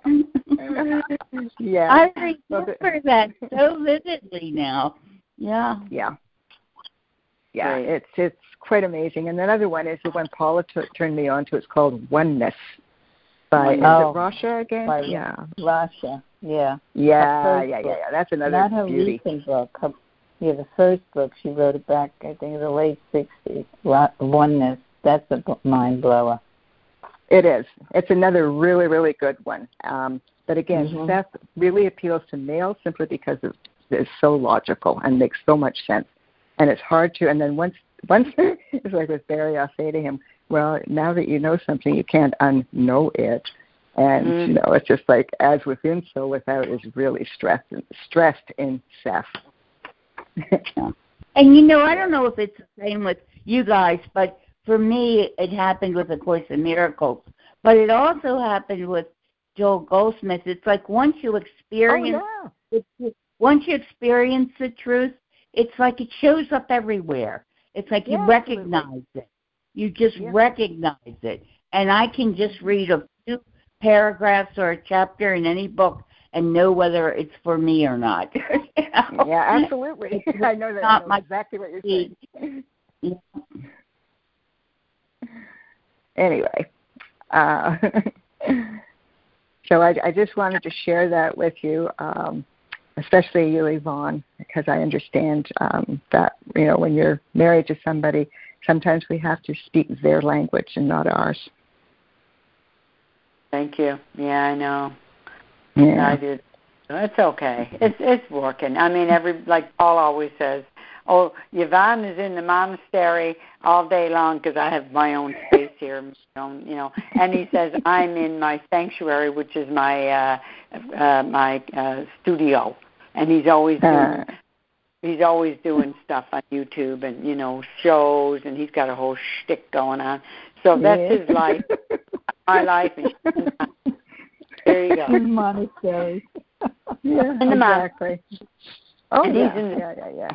yeah. I remember that so vividly now. Yeah. Yeah. Yeah, Great. it's it's quite amazing. And another one is the one Paula t- turned me on to. It's called Oneness by is Oh. it Rasha again? By- yeah, Rasha. Yeah. yeah, yeah, yeah, yeah. That's another Not her beauty. recent book. Her, yeah, the first book she wrote it back, I think, in the late '60s. Lo- Oneness. That's a b- mind blower. It is. It's another really, really good one. Um, but again, Mhm. Seth really appeals to males simply because it is so logical and makes so much sense. And it's hard to. And then once, once it's like with Barry, I'll say to him, "Well, now that you know something, you can't unknow it." And Mhm. you know, it's just like as within, so without is really stressed, stressed in Seth. And you know, I don't know if it's the same with you guys, but for me, it happened with A Course in Miracles. But it also happened with Joel Goldsmith. It's like once you experience, oh yeah. it, once you experience the truth, it's like it shows up everywhere. It's like you Yeah, recognize it. You just Yeah. recognize it. And I can just read a few paragraphs or a chapter in any book and know whether it's for me or not. You know? Yeah, absolutely. I know that. not I know exactly what you're saying. Yeah. anyway, uh, so I, I just wanted to share that with you, um, especially you, Yvonne, because I understand um, that you know when you're married to somebody, sometimes we have to speak their language and not ours. Thank you. Yeah, I know. Yeah. I do. It's okay. It's it's working. I mean, every like Paul always says, "Oh, Yvonne is in the monastery all day long because I have my own space here, my own, you know." And he says, "I'm in my sanctuary, which is my uh, uh, my uh, studio." And he's always doing Uh, he's always doing stuff on YouTube and you know shows, and he's got a whole shtick going on. So that's Yeah. his life, my life, and there you go. In monasteries. Yeah, In the exactly. Oh And he's yeah, in the- yeah, yeah, yeah.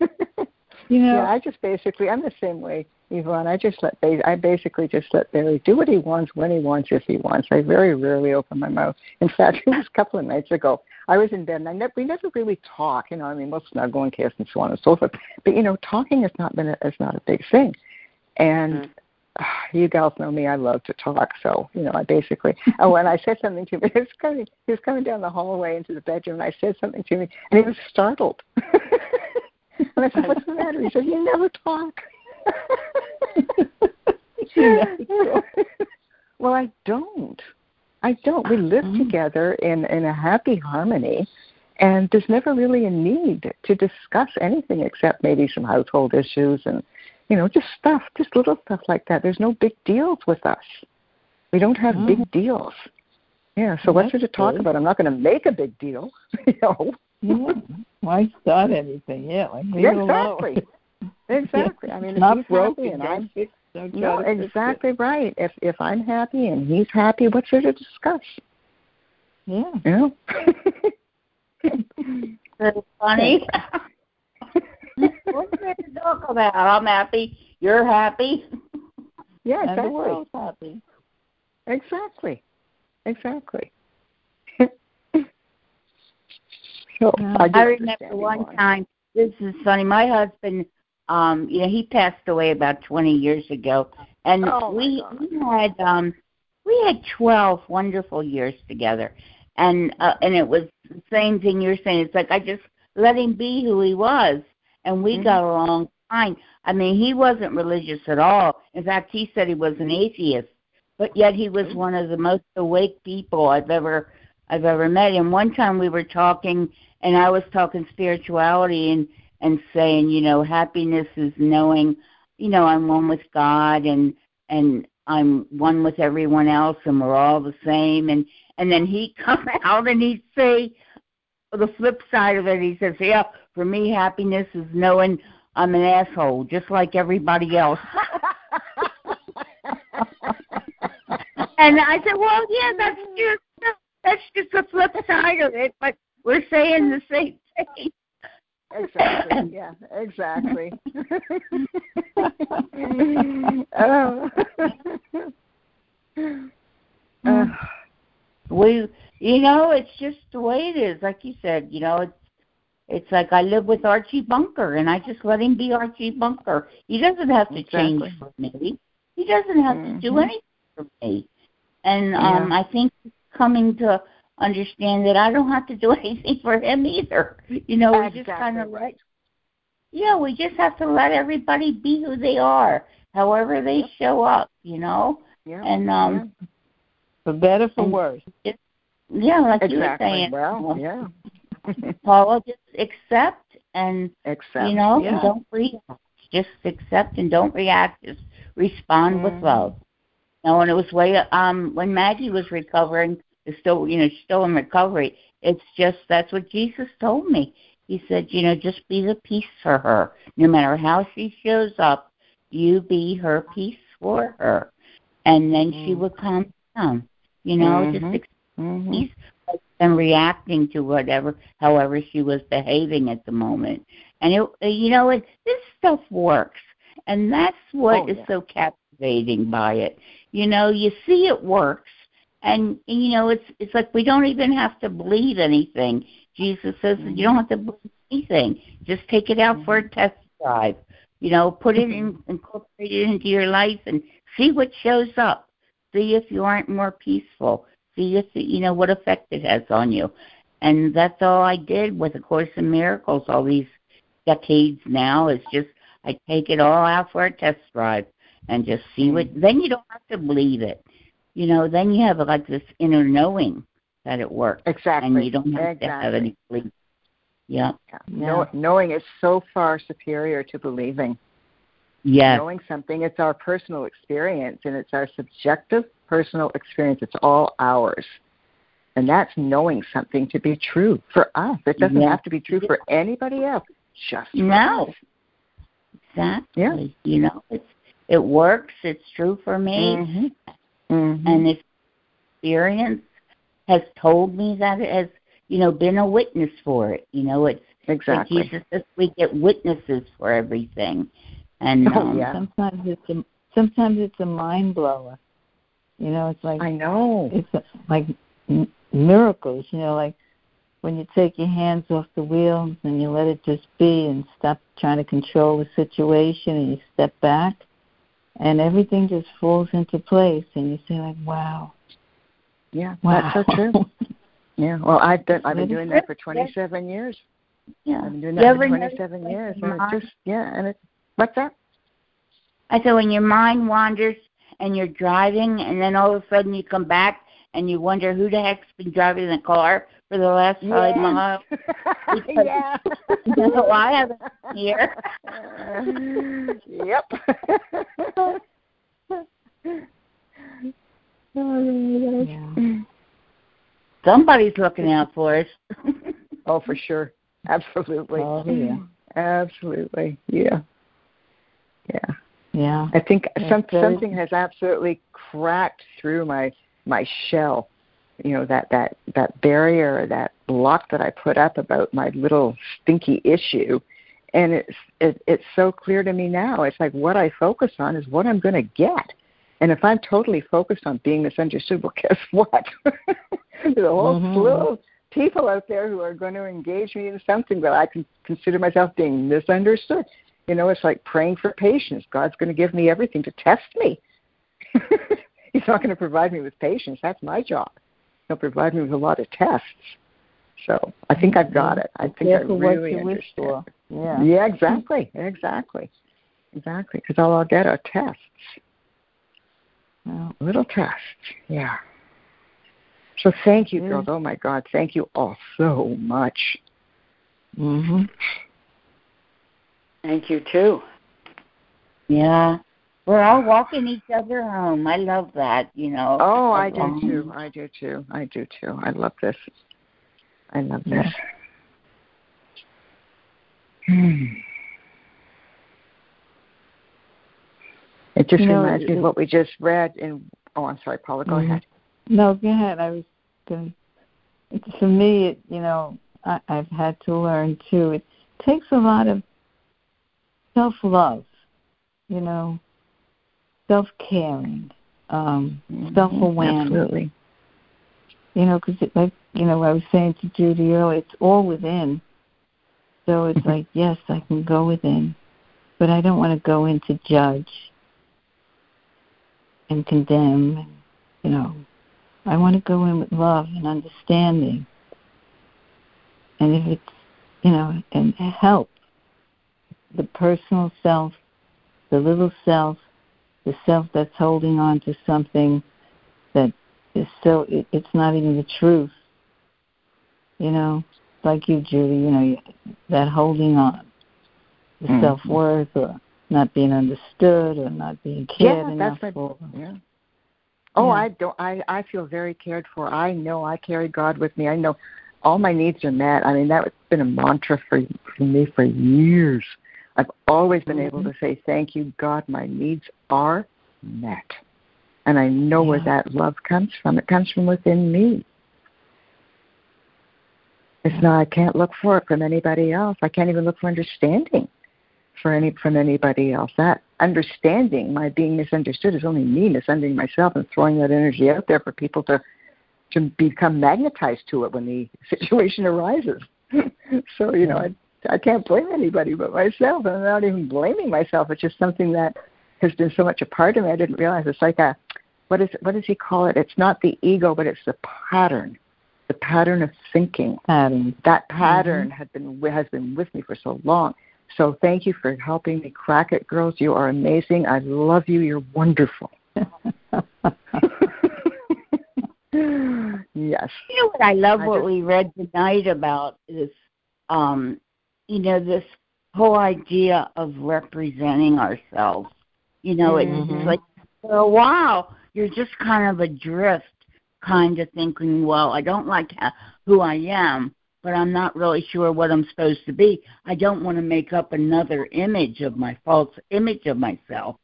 You know, yeah, I just basically I'm the same way, Yvonne. I just let Ba- I basically just let Barry do what he wants when he wants if he wants. I very rarely open my mouth. In fact, it was a couple of nights ago. I was in bed and I ne- we never really talk. You know, I mean, we'll snuggle and kiss and so on and so forth. But you know, talking has not been a, is not a big thing. And Mhm. ah, you gals know me. I love to talk. So you know, I basically oh, and I said something to him. He was coming. He was coming down the hallway into the bedroom, and I said something to him, and he was startled. And I said, "What's the matter?" He said, "You never talk." well, I don't. I don't. We live Mm. together in in a happy harmony, and there's never really a need to discuss anything except maybe some household issues and you know just stuff, just little stuff like that. There's no big deals with us. We don't have Mm. big deals. Yeah. So what's there to talk good. about? I'm not going to make a big deal. You know. Yeah. Why start anything? Yeah, like leave it alone. exactly. Exactly. I mean, It's if not he's broken. happy and I'm fix, no, to fix it. exactly right. If if I'm happy and he's happy, what's there to discuss? Yeah. Yeah. That's funny. What's there to talk about? I'm happy. You're happy. yeah, And the exactly. world's happy. Exactly. Exactly. So. I, I remember one time. This is funny. My husband, um, you know, he passed away about 20 years ago, and Oh, we we had um, we had 12 wonderful years together, and uh, and it was the same thing you're saying. It's like I just let him be who he was, and we Mhm. got along fine. I mean, he wasn't religious at all. In fact, he said he was an atheist, but yet he was one of the most awake people I've ever I've ever met. And one time we were talking, and I was talking spirituality and and saying, you know, happiness is knowing, you know, I'm one with God and and I'm one with everyone else, and we're all the same. And and then he'd come out and he'd say the flip side of it. He says, yeah, for me, happiness is knowing I'm an asshole, just like everybody else. And I said, well, yeah, that's just that's just the flip side of it, but we're saying the same thing. Exactly. Yeah, exactly. oh. Uh, we, you know, it's just the way it is. Like you said, you know, it's it's like I live with Archie Bunker, and I just let him be Archie Bunker. He doesn't have to change for me. He doesn't have to do Mhm. anything for me. And um Yeah. I think coming to understand that I don't have to do anything for him either. You know, we just kind of Exactly let yeah, we just have to let everybody be who they are, however they Yep. show up, you know. yeah. And um For better, for And- worse. yeah, like yeah. you were Exactly. saying, Well, yeah. Paula, just accept and Except, you know, yeah. and don't react. Just accept and don't react. Just respond with Mhm. love. You know, and it was way um when Maggie was recovering, is still you know, still in recovery. It's just that's what Jesus told me. He said, you know, just be the peace for her. No matter how she shows up, you be her peace for her. And then she Mm. would calm down. You know, Mhm. just Mhm. peace and reacting to whatever, however she was behaving at the moment. And it, you know, it, this stuff works, and that's what Oh, is yeah. so captivating by it. You know, you see it works, and you know, it's it's like we don't even have to believe anything. Jesus says that you don't have to believe anything. Just take it out for a mm-hmm. test drive. You know, put it in, mm-hmm. incorporate it into your life, and see what shows up. See if you aren't more peaceful see if you know what effect it has on you. And that's all I did with A Course in Miracles all these decades now. Is just I take it all out for a test drive and just see what. Mm-hmm. Then you don't have to believe it. You know, then you have like this inner knowing that it works, Exactly. and you don't have to have any belief. Yeah. Yeah. Know, knowing is so far superior to believing. Yes. Knowing something, it's our personal experience, and it's our subjective personal experience. It's all ours. And that's knowing something to be true for us. It doesn't have to be true for anybody else. Just no. Us. Exactly. Yeah. You know, it's it works. It's true for me. Mm-hmm. Mm-hmm. And if experience has told me that it has, you know, been a witness for it. You know, it's exactly. Like Jesus says we get witnesses for everything. And oh, um, yeah. sometimes it's a sometimes it's a mind blower. You know, it's like I know it's a, like m- miracles. You know, like when you take your hands off the wheels and you let it just be and stop trying to control the situation and you step back and everything just falls into place and you say like wow. Yeah wow. that's so true. Yeah well i've been i've been doing that for 27 years. Yeah. I've been doing that for 27 years and it's just yeah and it what's that? I said when your mind wanders and you're driving and then all of a sudden you come back and you wonder who the heck's been driving the car for the last five yeah. miles. yeah. no, I haven't here. yep. Oh, yeah. Somebody's looking out for us. oh, for sure. Absolutely. Oh, yeah. Absolutely. Yeah. Yeah. Yeah. I think some, something has absolutely cracked through my my shell you know that that that barrier that block that i put up about my little stinky issue. And it's it, it's so clear to me now. It's like what i focus on is what i'm going to get. And if i'm totally focused on being misunderstood well guess what? There's a whole mm-hmm. slew of people out there who are going to engage me in something that i can consider myself being misunderstood. You know it's like praying for patience. God's going to give me everything to test me. He's not going to provide me with patience. That's my job he'll provide me with a lot of tests. So I think I've got it. I think I really understand. Yeah. Yeah, exactly, exactly, exactly. Because all I'll get are tests. Well, little tests. Yeah. So thank you, girls. Oh my God, thank you all so much. Mhm. Thank you too. Yeah. We're all walking each other home. I love that, you know. Oh, I do too. I do too. I do too. I love this. I love this. Hmm. It just know, reminds me of what we just read in. Oh, I'm sorry, Paula. Go mm-hmm. ahead. No, go ahead. I was going. For me, it, you know, I, I've had to learn too. It takes a lot of self love. You know, self caring, um, mm-hmm. self awareness. Absolutely. You know, because like you know, I was saying to Judy earlier, it's all within. So it's mm-hmm. like, yes, I can go within, but I don't want to go in to judge and condemn. You know, I want to go in with love and understanding. And if it's, you know, and help the personal self, the little self, the self that's holding on to something that is so it, it's not even the truth. You know like you judy you know that holding on the mm-hmm. self worth or not being understood or not being cared yeah, enough that's for. Yeah. Oh yeah. i don't i i feel very cared for. I know i carry god with me. I know all my needs are met. I mean that's been a mantra for for me for years I've always been able mm-hmm. to say, Thank you, God, my needs are met. And I know yeah. where that love comes from. It comes from within me. It's not I can't look for it from anybody else. I can't even look for understanding for any from anybody else. That understanding, my being misunderstood, is only me misunderstanding myself and throwing that energy out there for people to to become magnetized to it when the situation arises. so you know, I I can't blame anybody but myself. And I'm not even blaming myself. It's just something that has been so much a part of me. I didn't realize it's like a what is what does he call it? It's not the ego, but it's the pattern, the pattern of thinking. Pattern. That pattern mm-hmm. had been has been with me for so long. So thank you for helping me crack it, girls. You are amazing. I love you. You're wonderful. yes. You know what I love I what just, we read tonight about is um you know, this whole idea of representing ourselves. You know, mm-hmm. it's like for a while you're just kind of adrift, kind of thinking, well, I don't like who I am, but I'm not really sure what I'm supposed to be. I don't want to make up another image of my false image of myself,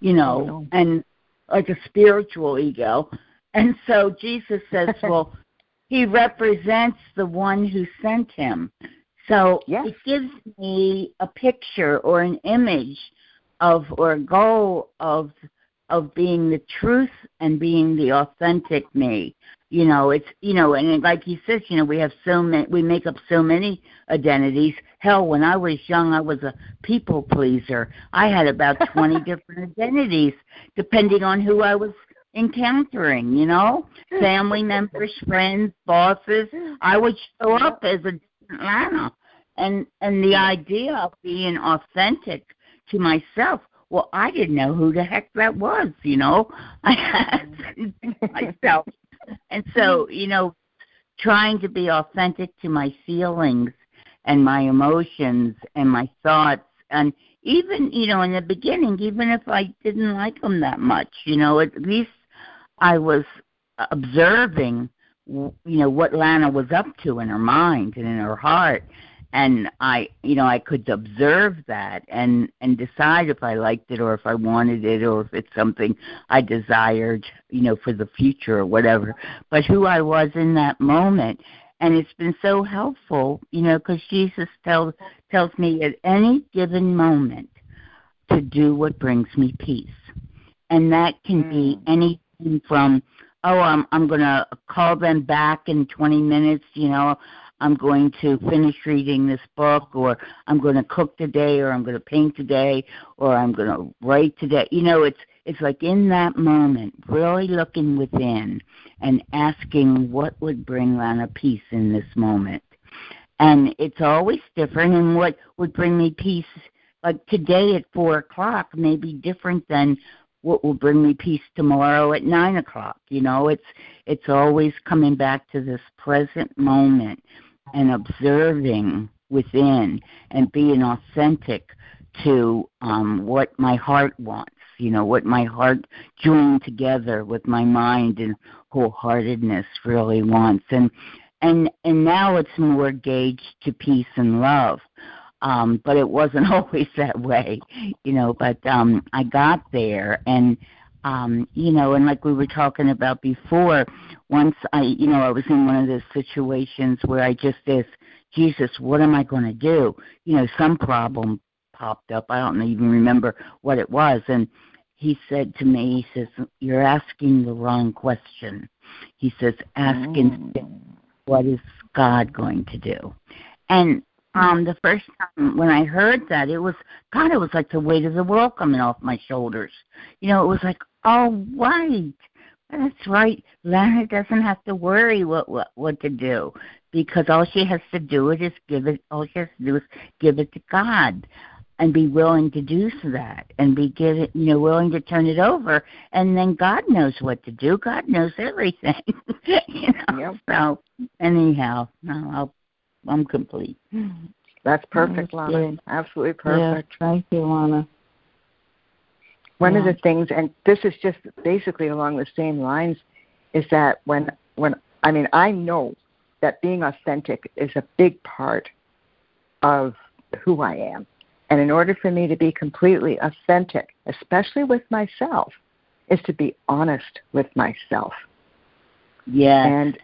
you know, no. and like a spiritual ego. And so Jesus says, well, he represents the one who sent him. So yes. it gives me a picture or an image of or a goal of of being the truth and being the authentic me. You know, it's you know, and like he says, you know, we have so many, we make up so many identities. Hell, when I was young, I was a people pleaser. I had about twenty different identities, depending on who I was encountering. You know, family members, friends, bosses. I would show up as a Lana, and and the idea of being authentic to myself well, I didn't know who the heck that was, you know. I had myself. And so, mm-hmm. you know, trying to be authentic to my feelings and my emotions and my thoughts and even, you know, in the beginning, even if I didn't like them that much, you know, at least I was observing you know what Lana was up to in her mind and in her heart. And I you know I could observe that and and decide if I liked it or if I wanted it or if it's something I desired you know for the future or whatever. But who I was in that moment. And it's been so helpful you know because Jesus tells tells me at any given moment to do what brings me peace. And that can mm. be anything from oh I'm I'm going to call them back in 20 minutes you know I'm going to finish reading this book, or I'm going to cook today, or I'm going to paint today, or I'm going to write today. You know, it's it's like in that moment, really looking within and asking what would bring Lana peace in this moment. And it's always different, and what would bring me peace, like today at four o'clock, may be different than what will bring me peace tomorrow at nine o'clock. You know, it's it's always coming back to this present moment and observing within and being authentic to um, what my heart wants, you know, what my heart joined together with my mind and wholeheartedness really wants. And and and now it's more gauged to peace and love. Um, but it wasn't always that way, you know, but um I got there and um, you know, and like we were talking about before, once I, you know, I was in one of those situations where I just asked Jesus, what am I going to do? You know, some problem popped up. I don't even remember what it was, and he said to me, he says, "You're asking the wrong question." He says, "Ask instead, what is God going to do?" And um the first time when I heard that, it was God. It was like the weight of the world coming off my shoulders. You know, it was like, oh right, that's right. Lana doesn't have to worry what what what to do because all she has to do it is give it. All she has to do is give it to God, and be willing to do that, and be give it, you know, willing to turn it over, and then God knows what to do. God knows everything. you know. Yep. So anyhow, I'll, I'm complete. That's perfect, Lana. Absolutely perfect. Yeah, thank you, Lana. One yeah. of the things, and this is just basically along the same lines, is that when when I mean I know that being authentic is a big part of who I am. And in order for me to be completely authentic, especially with myself, is to be honest with myself. Yeah. And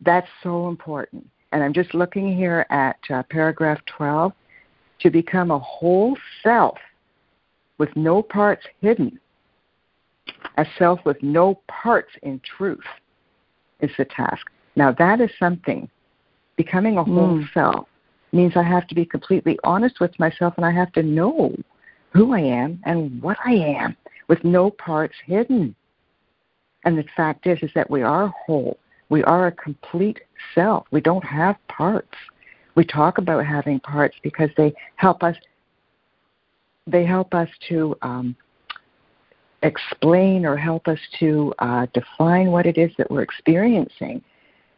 that's so important. And I'm just looking here at uh, paragraph 12 to become a whole self with no parts hidden, a self with no parts in truth is the task. Now, that is something. Becoming a whole mm. self means I have to be completely honest with myself and I have to know who I am and what I am with no parts hidden. And the fact is is that we are whole. We are a complete self. We don't have parts. We talk about having parts because they help us they help us to um, explain or help us to uh, define what it is that we're experiencing.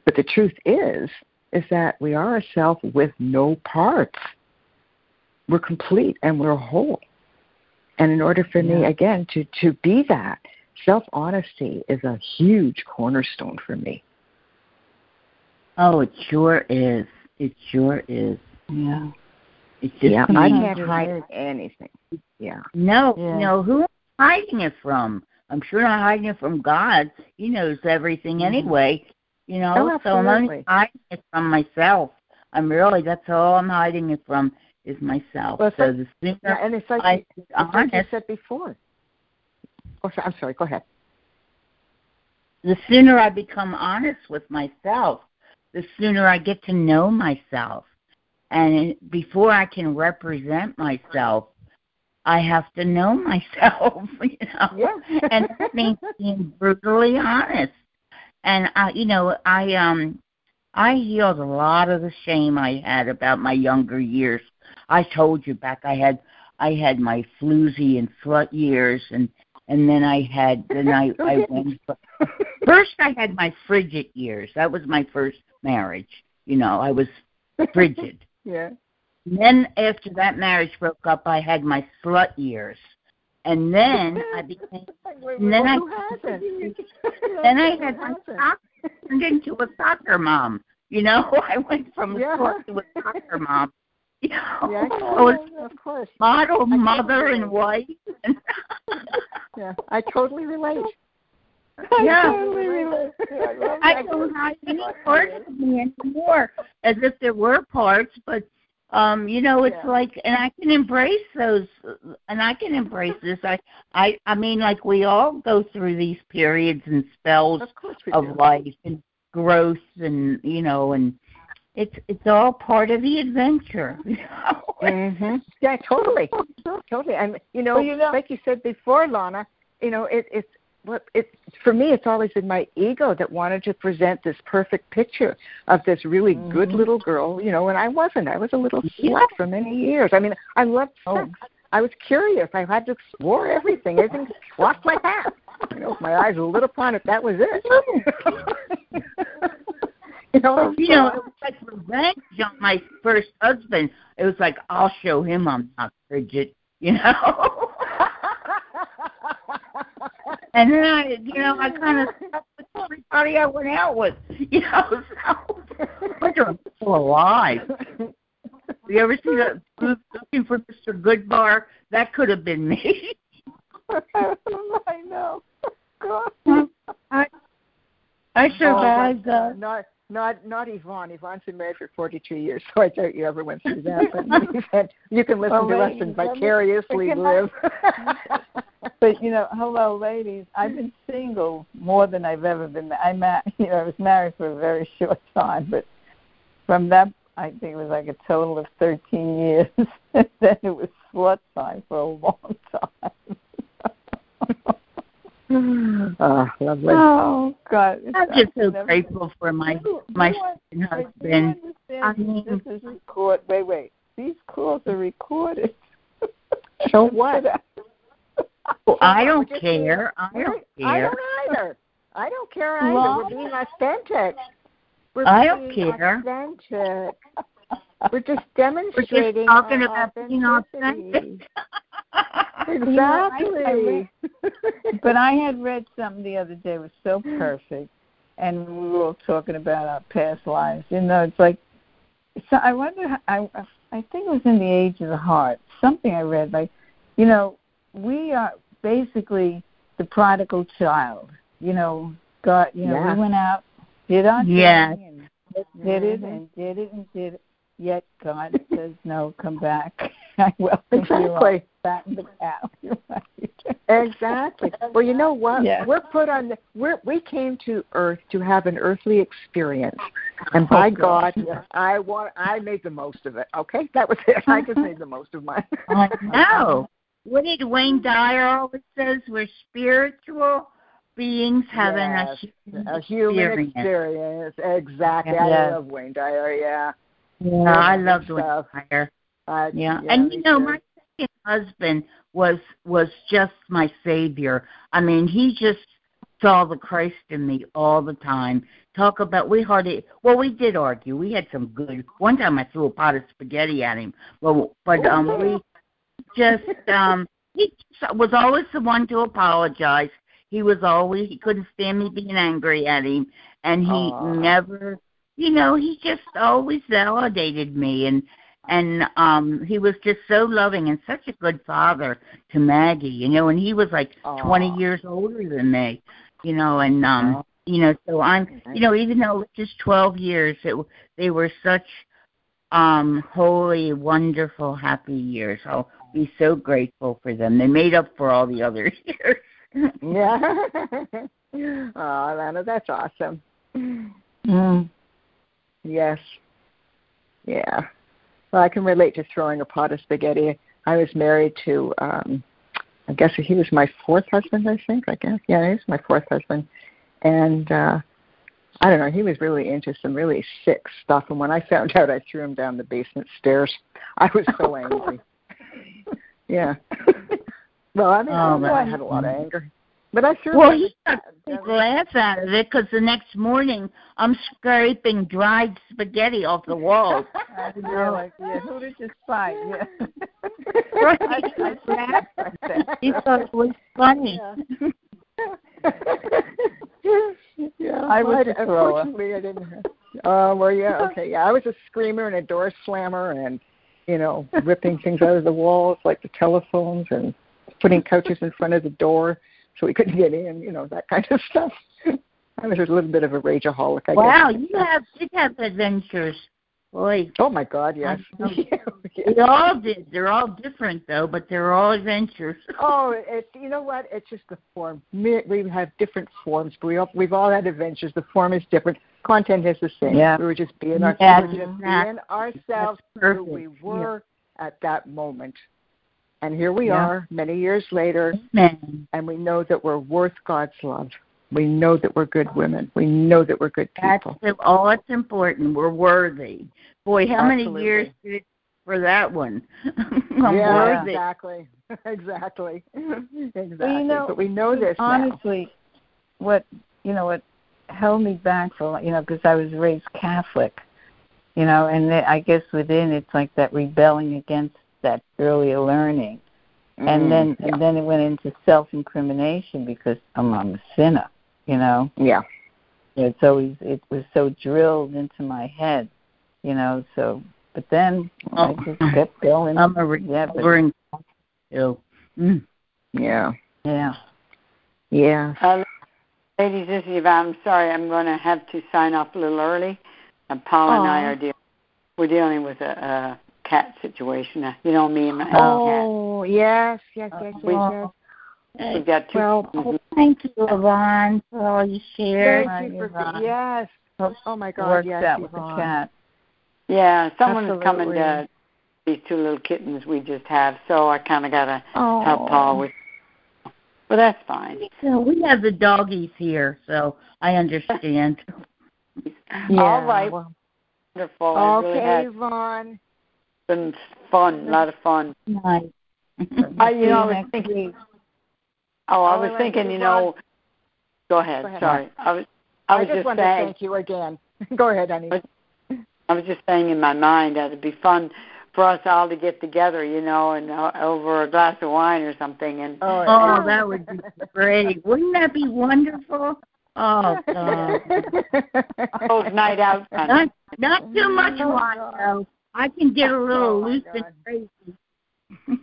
But the truth is, is that we are a self with no parts. We're complete and we're whole. And in order for yeah. me, again, to, to be that, self honesty is a huge cornerstone for me. Oh, it sure is. It sure is. Yeah. It's just yeah, I can't hide anything. Yeah. No, yeah. no. Who am I hiding it from? I'm sure not hiding it from God. He knows everything mm-hmm. anyway. You know, oh, so I'm only hiding it from myself. I'm really that's all I'm hiding it from is myself. Well, so like, the sooner yeah, and it's like, I it's like you said before. Oh, I'm sorry. Go ahead. The sooner I become honest with myself, the sooner I get to know myself. And before I can represent myself, I have to know myself, you know. Yeah. and that means being brutally honest. And I, you know, I um, I healed a lot of the shame I had about my younger years. I told you back I had I had my floozy and slut years, and and then I had then I I went first I had my frigid years. That was my first marriage. You know, I was frigid. yeah. And then after that marriage broke up, I had my slut years, and then I became. And then I. Then I had my soccer turned into a soccer mom. You know, I went from yeah. a slut to a soccer mom. You know, yeah, I was of course. model mother and wife. yeah, I totally relate. Yeah. I totally. I don't have any parts of me anymore, as if there were parts, but um you know it's Yeah. like and i can embrace those and i can embrace this i i i mean like we all go through these periods and spells Of of life and growth and you know and it's it's all part of the adventure you know hmm Yeah, totally, totally. And you know, Well, you know- like you said before, Lana, you know, it, it's what it for me. It's always been my ego that wanted to present this perfect picture of this really good Mhm. little girl. You know, and I wasn't. I was a little Yeah. slut for many years. I mean, I loved Oh. I was curious. I had to explore everything. Everything crossed my path. You know, if my eyes were lit upon it, that was it. you know, you know, it was like revenge on my first husband. It was like I'll show him I'm not frigid, you know. and then I, you know, I kind of with everybody I went out with, you know. So wonder I'm still alive. You ever see that looking for Mr. Goodbar? That could have been me. I know. God. I I survived. Oh, uh, not not not Yvonne. Yvonne's been married for 42 years, so I doubt you ever went through that. But you can listen Well, to us and vicariously live. But you know, hello, ladies. I've been single more than I've ever been. I ma- you know, I was married for a very short time, but from that, I think it was like a total of 13 years. then it was slut time for a long time. Oh, lovely. oh God! I'm just so never- grateful for my You- my you un- second but husband. I mean- this is record. Wait, wait. These calls are recorded. So what? Well, I don't care. I don't care. I don't either. I don't care either. Well- We're being authentic. We're I don't being care. Authentic. We're just demonstrating. We're just talking about being authenticity. Authentic. You know, I- I Exactly. but I had read something the other day. It was so perfect, and we were all talking about our past lives. You know, it's like. So I wonder. how- I I think it was in the Age of the Heart. Something I read like, you know, we are basically the prodigal child. You know, God. You know, Yeah. we went out, did our Yes. thing, and did it Mhm. and did it and did it. Yet God says, "No, come back. I welcome Exactly. back in the cow." Right. Exactly. Well, you know what? Yeah. We're put on. The, we're we came to Earth to have an earthly experience, and oh, by Oh, God, gosh, yeah. I want. I made the most of it. Okay, that was it. I just made the most of mine. I know. What did Wayne Dyer always says? We're spiritual beings having Yes, a human a human experience. experience. Exactly. Yes. I love Wayne Dyer. Yeah. Yeah, I good loved Wayne. Dyer. Uh, Yeah. and you know, my second husband was was just my savior. I mean, he just saw the Christ in me all the time. Talk about we hardly well, we did argue. We had some good. One time I threw a pot of spaghetti at him. Well, but Oh, um, we just um, he just was always the one to apologize. he was always he couldn't stand me being angry at him, and he Aw. never, you know, he just always validated me, and and um he was just so loving and such a good father to Maggie, you know, and he was like Aw. 20 years older than me, you know, and um you know, so I'm, you know, even though it was just 12 years, it they were such um holy, wonderful, happy years. I'll be so grateful for them. They made up for all the other years. Yeah. oh, Lana, that's awesome. Mm. Yes. Yeah. Well, I can relate to throwing a pot of spaghetti. I was married to, um, I guess he was my fourth husband. I think. I guess. Yeah, he was my fourth husband, and uh, I don't know. He was really into some really sick stuff. And when I found out, I threw him down the basement stairs. I was so angry. yeah. well, I mean, I, Oh, know, I had a lot of anger, but I threw. Well, he got a big laugh out of it because the next morning I'm scraping dried spaghetti off the walls. I know, like, yeah, who did you fight? Yeah. Right. I, I he thought it was funny. yeah, I was I, thrower. unfortunately I didn't. Have, oh, well, yeah, okay, yeah. I was a screamer and a door slammer, and you know, ripping things out of the walls like the telephones, and putting couches in front of the door so we couldn't get in. You know, that kind of stuff. I was a little bit of a rageaholic, I Wow, guess. you have you have adventures. Boy, Oh my God, yes. I know. Yeah. they all did. They're all different though, but they're all adventures. Oh, it's you know what? It's just the form. We have different forms, but we all, we've all had adventures. The form is different. Content is the same. Yeah. We were just being our, Yeah, we were just that's- being ourselves who we were at that moment. And here we Yeah. are, many years later, Man, and we know that we're worth God's love. We know that we're good women. We know that we're good people. the, all oh, that's important. We're worthy. Boy, how many years did it for that one? I'm yeah, worthy. exactly, exactly, exactly. Well, you know, but we know this now. honestly, what you know, what held me back for you know, because I was raised Catholic, you know, and I guess within it's like that rebelling against that earlier learning, Mm, and then yeah. and then it went into self incrimination because I'm, I'm a sinner, you know. yeah. It's always it was so drilled into my head, you know. So, but then I Oh. just kept going. I'm a yeah, but, recovering. Ill. Mm. Yeah. yeah. Yeah. Uh, ladies, this is Yvonne. I'm sorry, I'm going to have to sign off a little early. And Paula and I are dealing. We're dealing with a, a cat situation. Uh, You know me and my Oh, yes, yes, yes, yes, We- yes. cat. We've got two. Well, Mhm. Thank you, Yvonne, for all you shared. thank you for Yvonne. yes. Oh my God, Worked yes, out with the cat. Yeah, someone's is coming to these two little kittens we just have, so I kind of got to Oh. help Paul with. But that's fine. So we have the doggies here, so I understand. Yeah, All right, well, wonderful. It really okay, has Yvonne. Been fun, a lot of fun. Nice. I, you know, I was thinking. Oh, I was thinking, you know. Go ahead. Go ahead. Sorry, I was. I was just, just wanted saying. to thank you again. Go ahead, honey. I was just saying in my mind that it'd be fun for us all to get together, you know, and uh, over a glass of wine or something. And Oh, Oh, that would be great. Wouldn't that be wonderful? Oh, God. those night out. Not, not too much Oh, wine, though. I can get a little Oh, loose and crazy.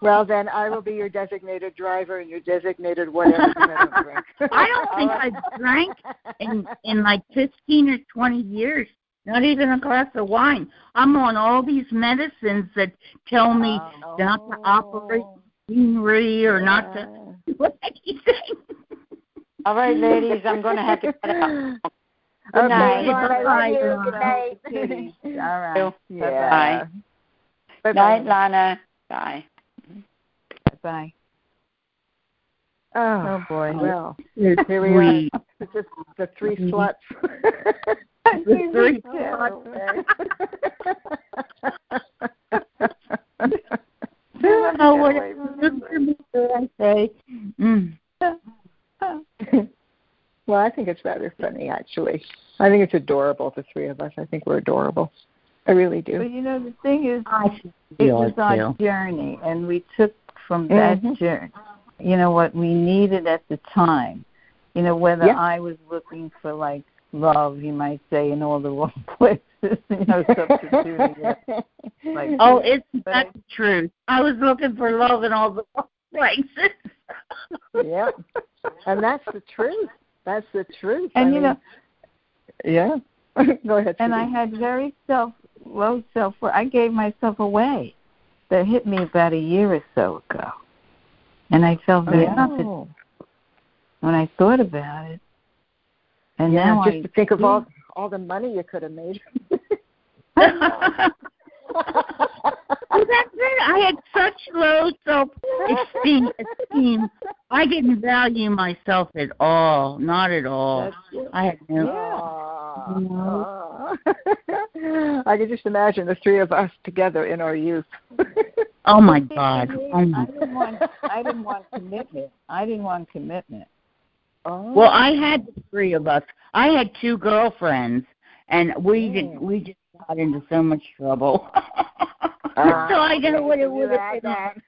well, then I will be your designated driver and your designated whatever. I don't drink. I don't think right. I've drank in in like fifteen or twenty years. Not even a glass of wine. I'm on all these medicines that tell me Oh. not to operate machinery or not to do anything. All right, ladies, I'm going to have to cut out. Okay, night. Yvonne, I love you. Bye, Good night. All right. Yeah. Bye. Night, Lana. Bye. Bye. Oh, Oh boy. well, You're here we are. just the three Mhm. sluts. The three Oh, whatever good for me, did I say? Mm. well, I think it's rather funny, actually. I think it's adorable, the three of us. I think we're adorable. I really do. But you know the thing is, I it was it our too. journey, and we took from that Mhm. journey. you know what we needed at the time. You know, whether Yeah. I was looking for like love, you might say, in all the wrong places. you know, substituting it. Like, Oh, it's But not the truth. I was looking for love in all the wrong places. yeah, and that's the truth. That's the truth. and I you mean, know, yeah. Go ahead. and I had very self low self worth. I gave myself away. That hit me about a year or so ago, and I felt very nothing Oh. when I thought about it. And yeah, now just I to think of all all the money you could have made. Well, that's it. I had such low self-esteem. Esteem. I didn't value myself at all. Not at all. I had no. Aw, No. aw. I can just imagine the three of us together in our youth. Oh my God. Oh my. I didn't want. I didn't want commitment. I didn't want commitment. Oh. Well, I had the three of us. I had two girlfriends, and we Mm. did. We just got into so much trouble. Ah, so I know what it would have been.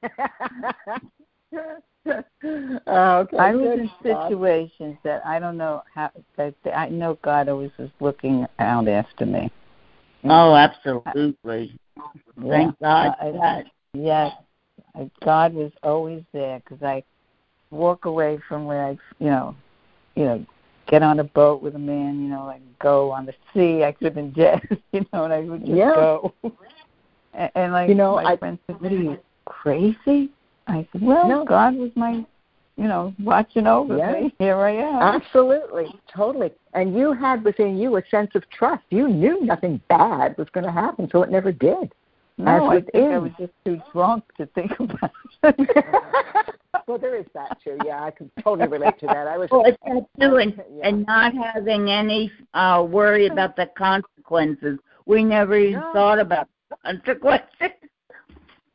oh, okay. I was in situations that I don't know how. That I know God always was looking out after me. Oh, absolutely. Thank God I- that. Yes, I, God was always there because I walk away from where I, you know, you know, get on a boat with a man, you know, like go on the sea. I could have been dead, you know, and I would just Yeah. go. And, and like You know, my I- friend said, "What are you crazy?" I said, "Well, No. God was my, you know, watching over Yeah. me. Here I am." Absolutely, totally. And you had within you a sense of trust. You knew nothing bad was going to happen, so it never did. no, I think I was just too drunk to think about it. well, there is that too. Yeah, I can totally relate to that. I was. Well, it's that too, and, Yeah. and not having any uh worry about the consequences. We never even No. thought about consequences.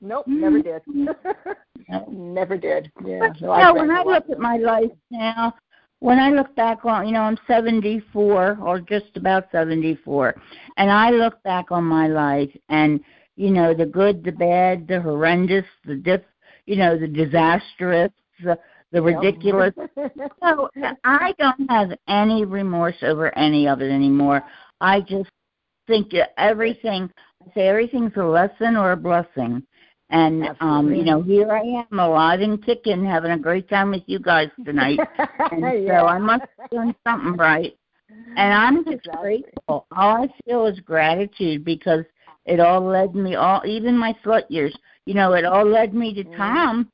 Nope, never did. never did. Yeah. No, No, when I look at my life now, when I look back on, you know, I'm 74 or just about 74, and I look back on my life and, you know, the good, the bad, the horrendous, the diff, you know, the disastrous, the, the ridiculous. So I don't have any remorse over any of it anymore. I just think that everything, say everything's a lesson or a blessing. And um, you know, here I am, alive and kicking, having a great time with you guys tonight. And Yeah. so I must be doing something right. And I'm just Exactly. grateful. All I feel is gratitude because it all led me all even my slut years, you know, it all led me to Mhm. Tom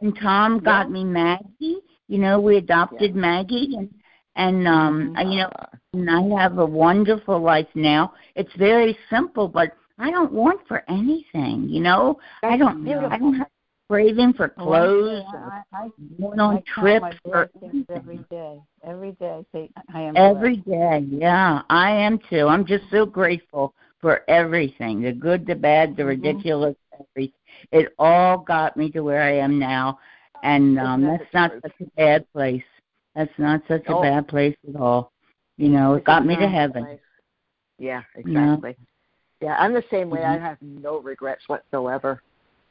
and Tom got me Maggie. You know, we adopted Maggie and and um Mhm. you know and I have a wonderful life now. It's very simple, but I don't want for anything, you know. I don't beautiful. I don't have craving for clothes Well, or I, I, going I on count trips or every day. Every day I say I am every day. Yeah, I am too. I'm just so grateful for everything, the good, the bad, the Mhm. ridiculous, everything. It all got me to where I am now, and um that's not such a bad place. That's not such a Oh. bad place at all. You know, it got me to heaven. Yeah, exactly. Yeah, I'm the same way. I have no regrets whatsoever.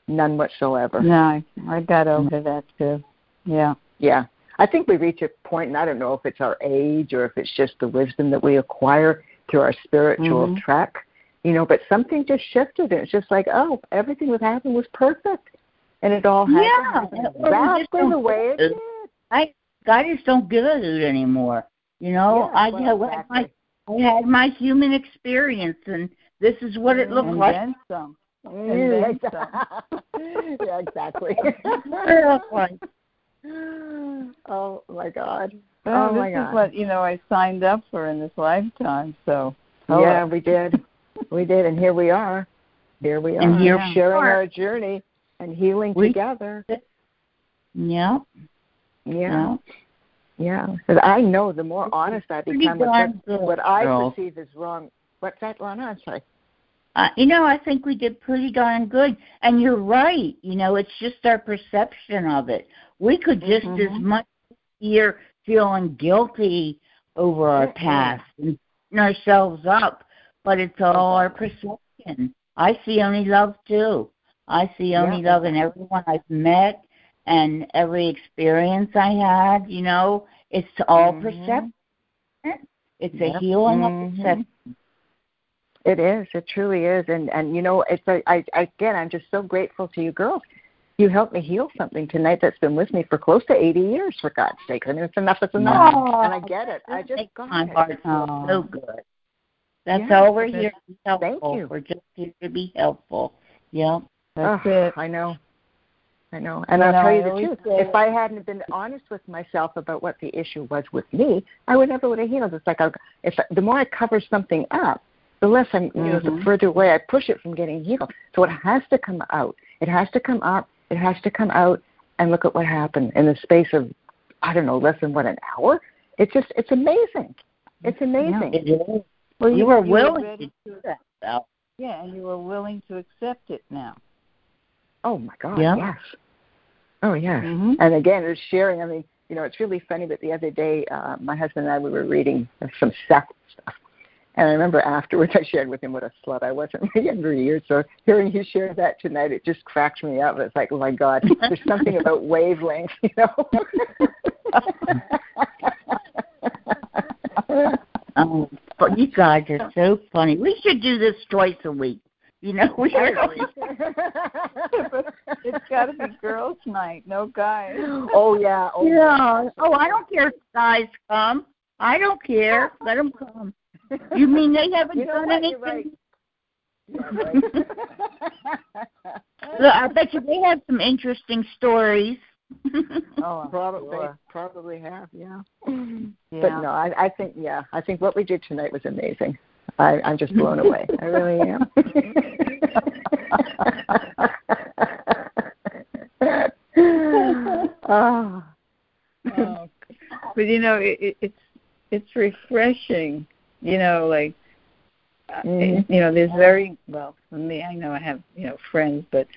None whatsoever. No, I, I got over that too. Yeah. Yeah. I think we reach a point, and I don't know if it's our age or if it's just the wisdom that we acquire through our spiritual Mhm. track, you know, but something just shifted. And it's just like, oh, everything that happened was perfect. And it all happened Yeah, to happen well, we just exactly the way it did. I I just don't give a hoot anymore. You know, Yeah, I well, had exactly. my I had my human experience, and this is what it looked and like. then some. Yeah, mm. then exactly. yeah, exactly. It like. oh my God. Well, oh this my is God. what you know I signed up for in this lifetime. So oh, Yeah, we did. we did, and here we are. Here we are. And here we sharing are. our journey and healing We- together. Yeah, Yeah, yeah. yeah. Because I know the more honest I become with what, what I perceive as wrong. What's that, Lana? I'm sorry. Uh, you know, I think we did pretty darn good. And you're right. You know, it's just our perception of it. We could just as Mhm. much here feeling guilty over our past and beating ourselves up, but it's all our perception. I see only love too. I see only Yeah, love in everyone I've met and every experience I had, you know, it's all Mhm. perception. It's Yep. a healing Mhm. of perception. It is. It truly is. And and you know, it's a, I again, I'm just so grateful to you girls. You helped me heal something tonight that's been with me for close to 80 years. For God's sake, I mean, it's enough. It's enough. Oh, and I get it. I just makes got my it. heart Oh. so good. That's Yeah, all we're here to be helpful. thank you. We're just here to be helpful. Yeah, That's Ugh, it. I know. I know. And You I'll know, tell you the truth. say- If I hadn't been honest with myself about what the issue was with me, I would never would have healed. It's like I, if the more I cover something up, the less I'm, you know, the Mhm. further away I push it from getting healed. So it has to come out. It has to come up. It has to come out. And look at what happened in the space of, I don't know, less than what an hour. It's just, it's amazing. It's amazing. It is. Well, you were you willing ready to do that. Yeah, and you were willing to accept it now. Oh my God, Yeah. yes. Oh yes. Mhm. And again, it's sharing. I mean, you know, it's really funny. But the other day, uh, my husband and I we were reading some sex stuff, and I remember afterwards I shared with him what a slut I was in my younger years. So hearing you share that tonight, it just cracks me up. It's like, oh my God, there's something about wavelengths, you know. Um, but you guys are so funny. We should do this twice a week. You know, we really. it's got to be girls' night, no guys. oh yeah. Oh Yeah. Oh, I don't care if guys come. I don't care. Let them come. You mean they haven't You done anything? You're right. Yeah, right. Look, I bet you they have some interesting stories. Oh, Probably, sure. probably have, yeah. Yeah. But no, I, I think yeah, I think what we did tonight was amazing. I, I'm just blown away. I really am. oh. Oh, but you know, it, it, it's it's refreshing. You know, like uh, Mhm. you know, there's very well for me. I know I have you know friends, but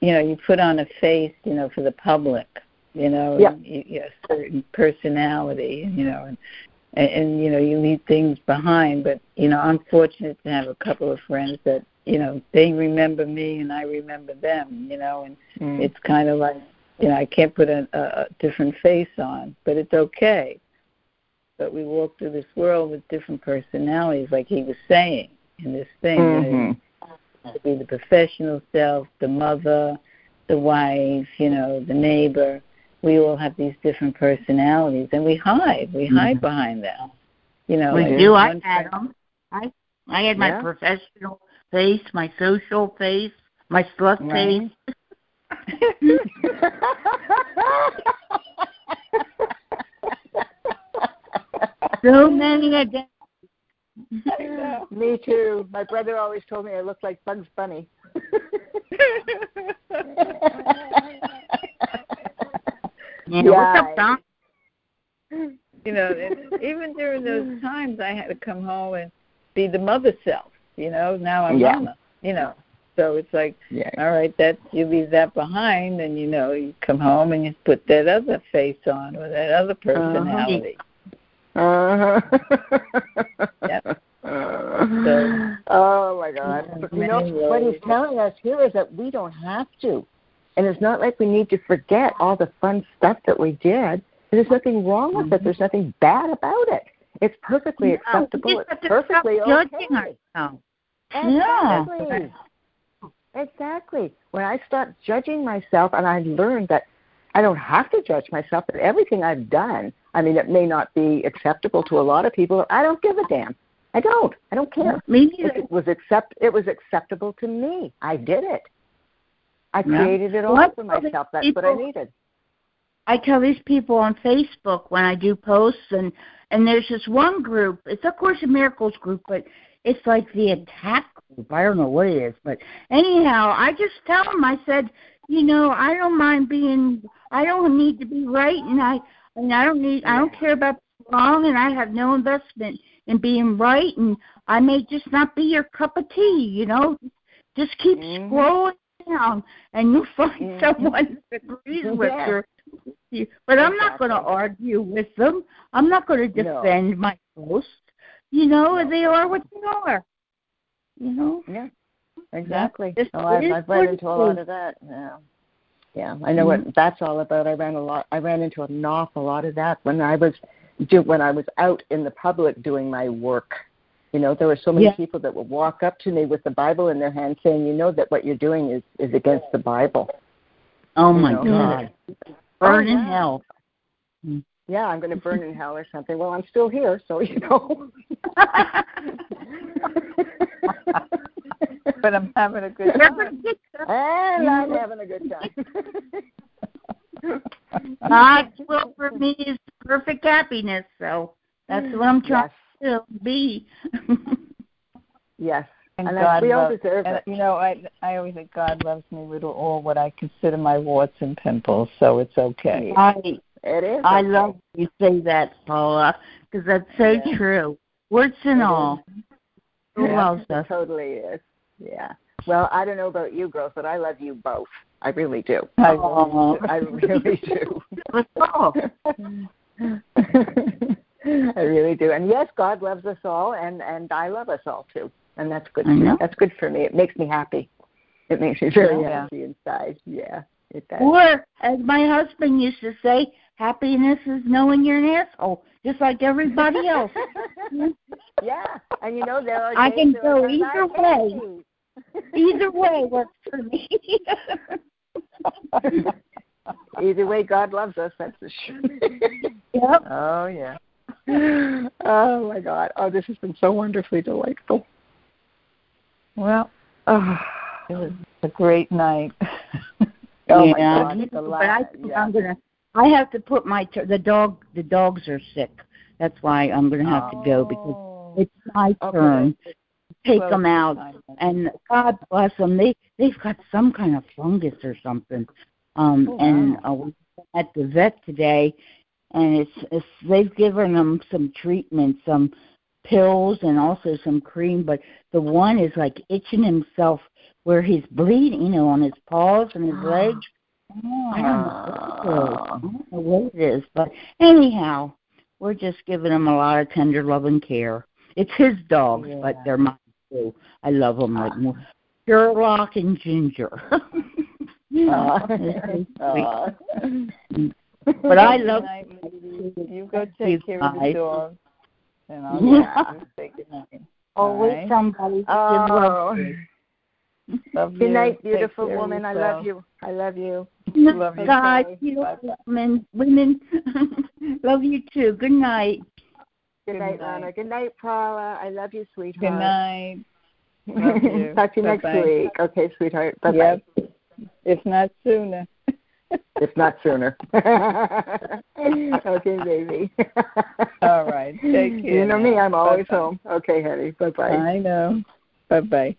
you know, you put on a face, you know, for the public. You know, Yeah. you, you a certain personality. You know, and, and and you know, you leave things behind. But you know, I'm fortunate to have a couple of friends that you know they remember me and I remember them. You know, and Mm. it's kind of like you know I can't put a a different face on, but it's okay. But we walk through this world with different personalities, like he was saying in this thing. Mhm. to be the professional self, the mother, the wife, you know, the neighbor. We all have these different personalities, and we hide. We hide behind them. You know, we like do. I had them. I I had my Yeah. professional face, my social face, my slut Right. face. so many a day. Me too. My brother always told me I looked like Bugs Bunny. Yeah, Yeah, what's up, I- Don? you know, even during those times, I had to come home and be the mother self. You know, now I'm Yeah. mama. You know, so it's like, Yeah. all right, that you leave that behind, and you know, you come home and you put that other face on or that other personality. Uh-huh. Uh-huh. Yep. oh my God! Yeah, you know what he's telling us here is that we don't have to, and it's not like we need to forget all the fun stuff that we did. There's nothing wrong with it. Mm-hmm. There's nothing bad about it. It's perfectly No, acceptable. It's perfectly okay. ourselves. Exactly. Yeah. Exactly. When I stopped judging myself and I learned that I don't have to judge myself, that everything I've done, I mean, it may not be acceptable to a lot of people. I don't give a damn. I don't. I don't care. Me It, neither. it was accept. It was acceptable to me. I did it. I Yeah. created it all Well, for I tell these myself. That's what I needed. I tell these people on Facebook when I do posts, and and there's this one group. It's of course a miracles group, but it's like the attack group. I don't know what it is, but anyhow, I just tell them. I said, you know, I don't mind being. I don't need to be right, and I and I don't need. I don't care about wrong, and I have no investment in being right, and I may just not be your cup of tea. You know, just keep Mhm. scrolling down, and you'll find Mhm. someone that agrees with Yeah. you. But I'm not going to argue with them. I'm not going to No. defend my post. You know, No. they are what they are. You know. Yeah. Exactly. Just- Oh, I've, I've run into a lot of that. Yeah. Yeah, I know mm-hmm. what that's all about. I ran a lot. I ran into an awful lot of that when I was do when I was out in the public doing my work. You know, there were so many yeah. people that would walk up to me with the Bible in their hand, saying, "You know that what you're doing is is against the Bible." Oh my know? God! Burn oh, in hell. Yeah, I'm going to burn in hell or something. Well, I'm still here, so you know. but I'm having a good time. and I'm having a good time. God's will for me is perfect happiness, so that's what I'm trying yes. to be. yes. And, and God we all loves, deserve and, it. You know, I I always think God loves me with all what I consider my warts and pimples, so it's okay. I it is. I okay. love you say that, Paula, because that's so yeah. true. Warts and it all. Is. Who yeah, loves us? Totally is. Yeah. Well, I don't know about you girls, but I love you both. I really do. I. I really do. I really do. And yes, God loves us all, and and I love us all too, and that's good. That's good for me. It makes me happy. It makes me very yeah. happy inside. Yeah, it does. Or as my husband used to say, happiness is knowing you're an asshole, just like everybody else. yeah, and you know there are. I can go either way. Either way works for me. either way, God loves us. That's for sure. yep. Oh yeah. Oh my God! Oh, this has been so wonderfully delightful. Well, oh, it was a great night. oh yeah. my God! But I think yeah. I'm gonna I have to put my the dog. The dogs are sick. That's why I'm going to have oh. to go because oh. it's my okay. turn to take well, them out. And God bless them. They they've got some kind of fungus or something. Um, oh, and wow. uh, at the vet today, and it's, it's they've given them some treatment, some pills, and also some cream. But the one is like itching himself where he's bleeding, you know, on his paws and his legs Oh, I don't know. I don't know what it is, but anyhow, we're just giving him a lot of tender love and care. It's his dogs, yeah. but they're mine too. I love them like more. Sherlock and Ginger. uh, uh, but I love you. Go take care of the dog, and I'll yeah. say good night. Always right? somebody. Oh. Love Good night, beautiful woman. I love you. I love you. Love you. God, beautiful women. Women. love you too. Good night. Good, Good night, Lana. Good night, Paula. I love you, sweetheart. Good night. Talk to you next week. Okay, sweetheart. Bye bye. Yep. If not sooner. if not sooner. okay, baby. All right. Take care. You know me, I'm always Bye-bye. home. Okay, honey. Bye bye. I know. Bye bye.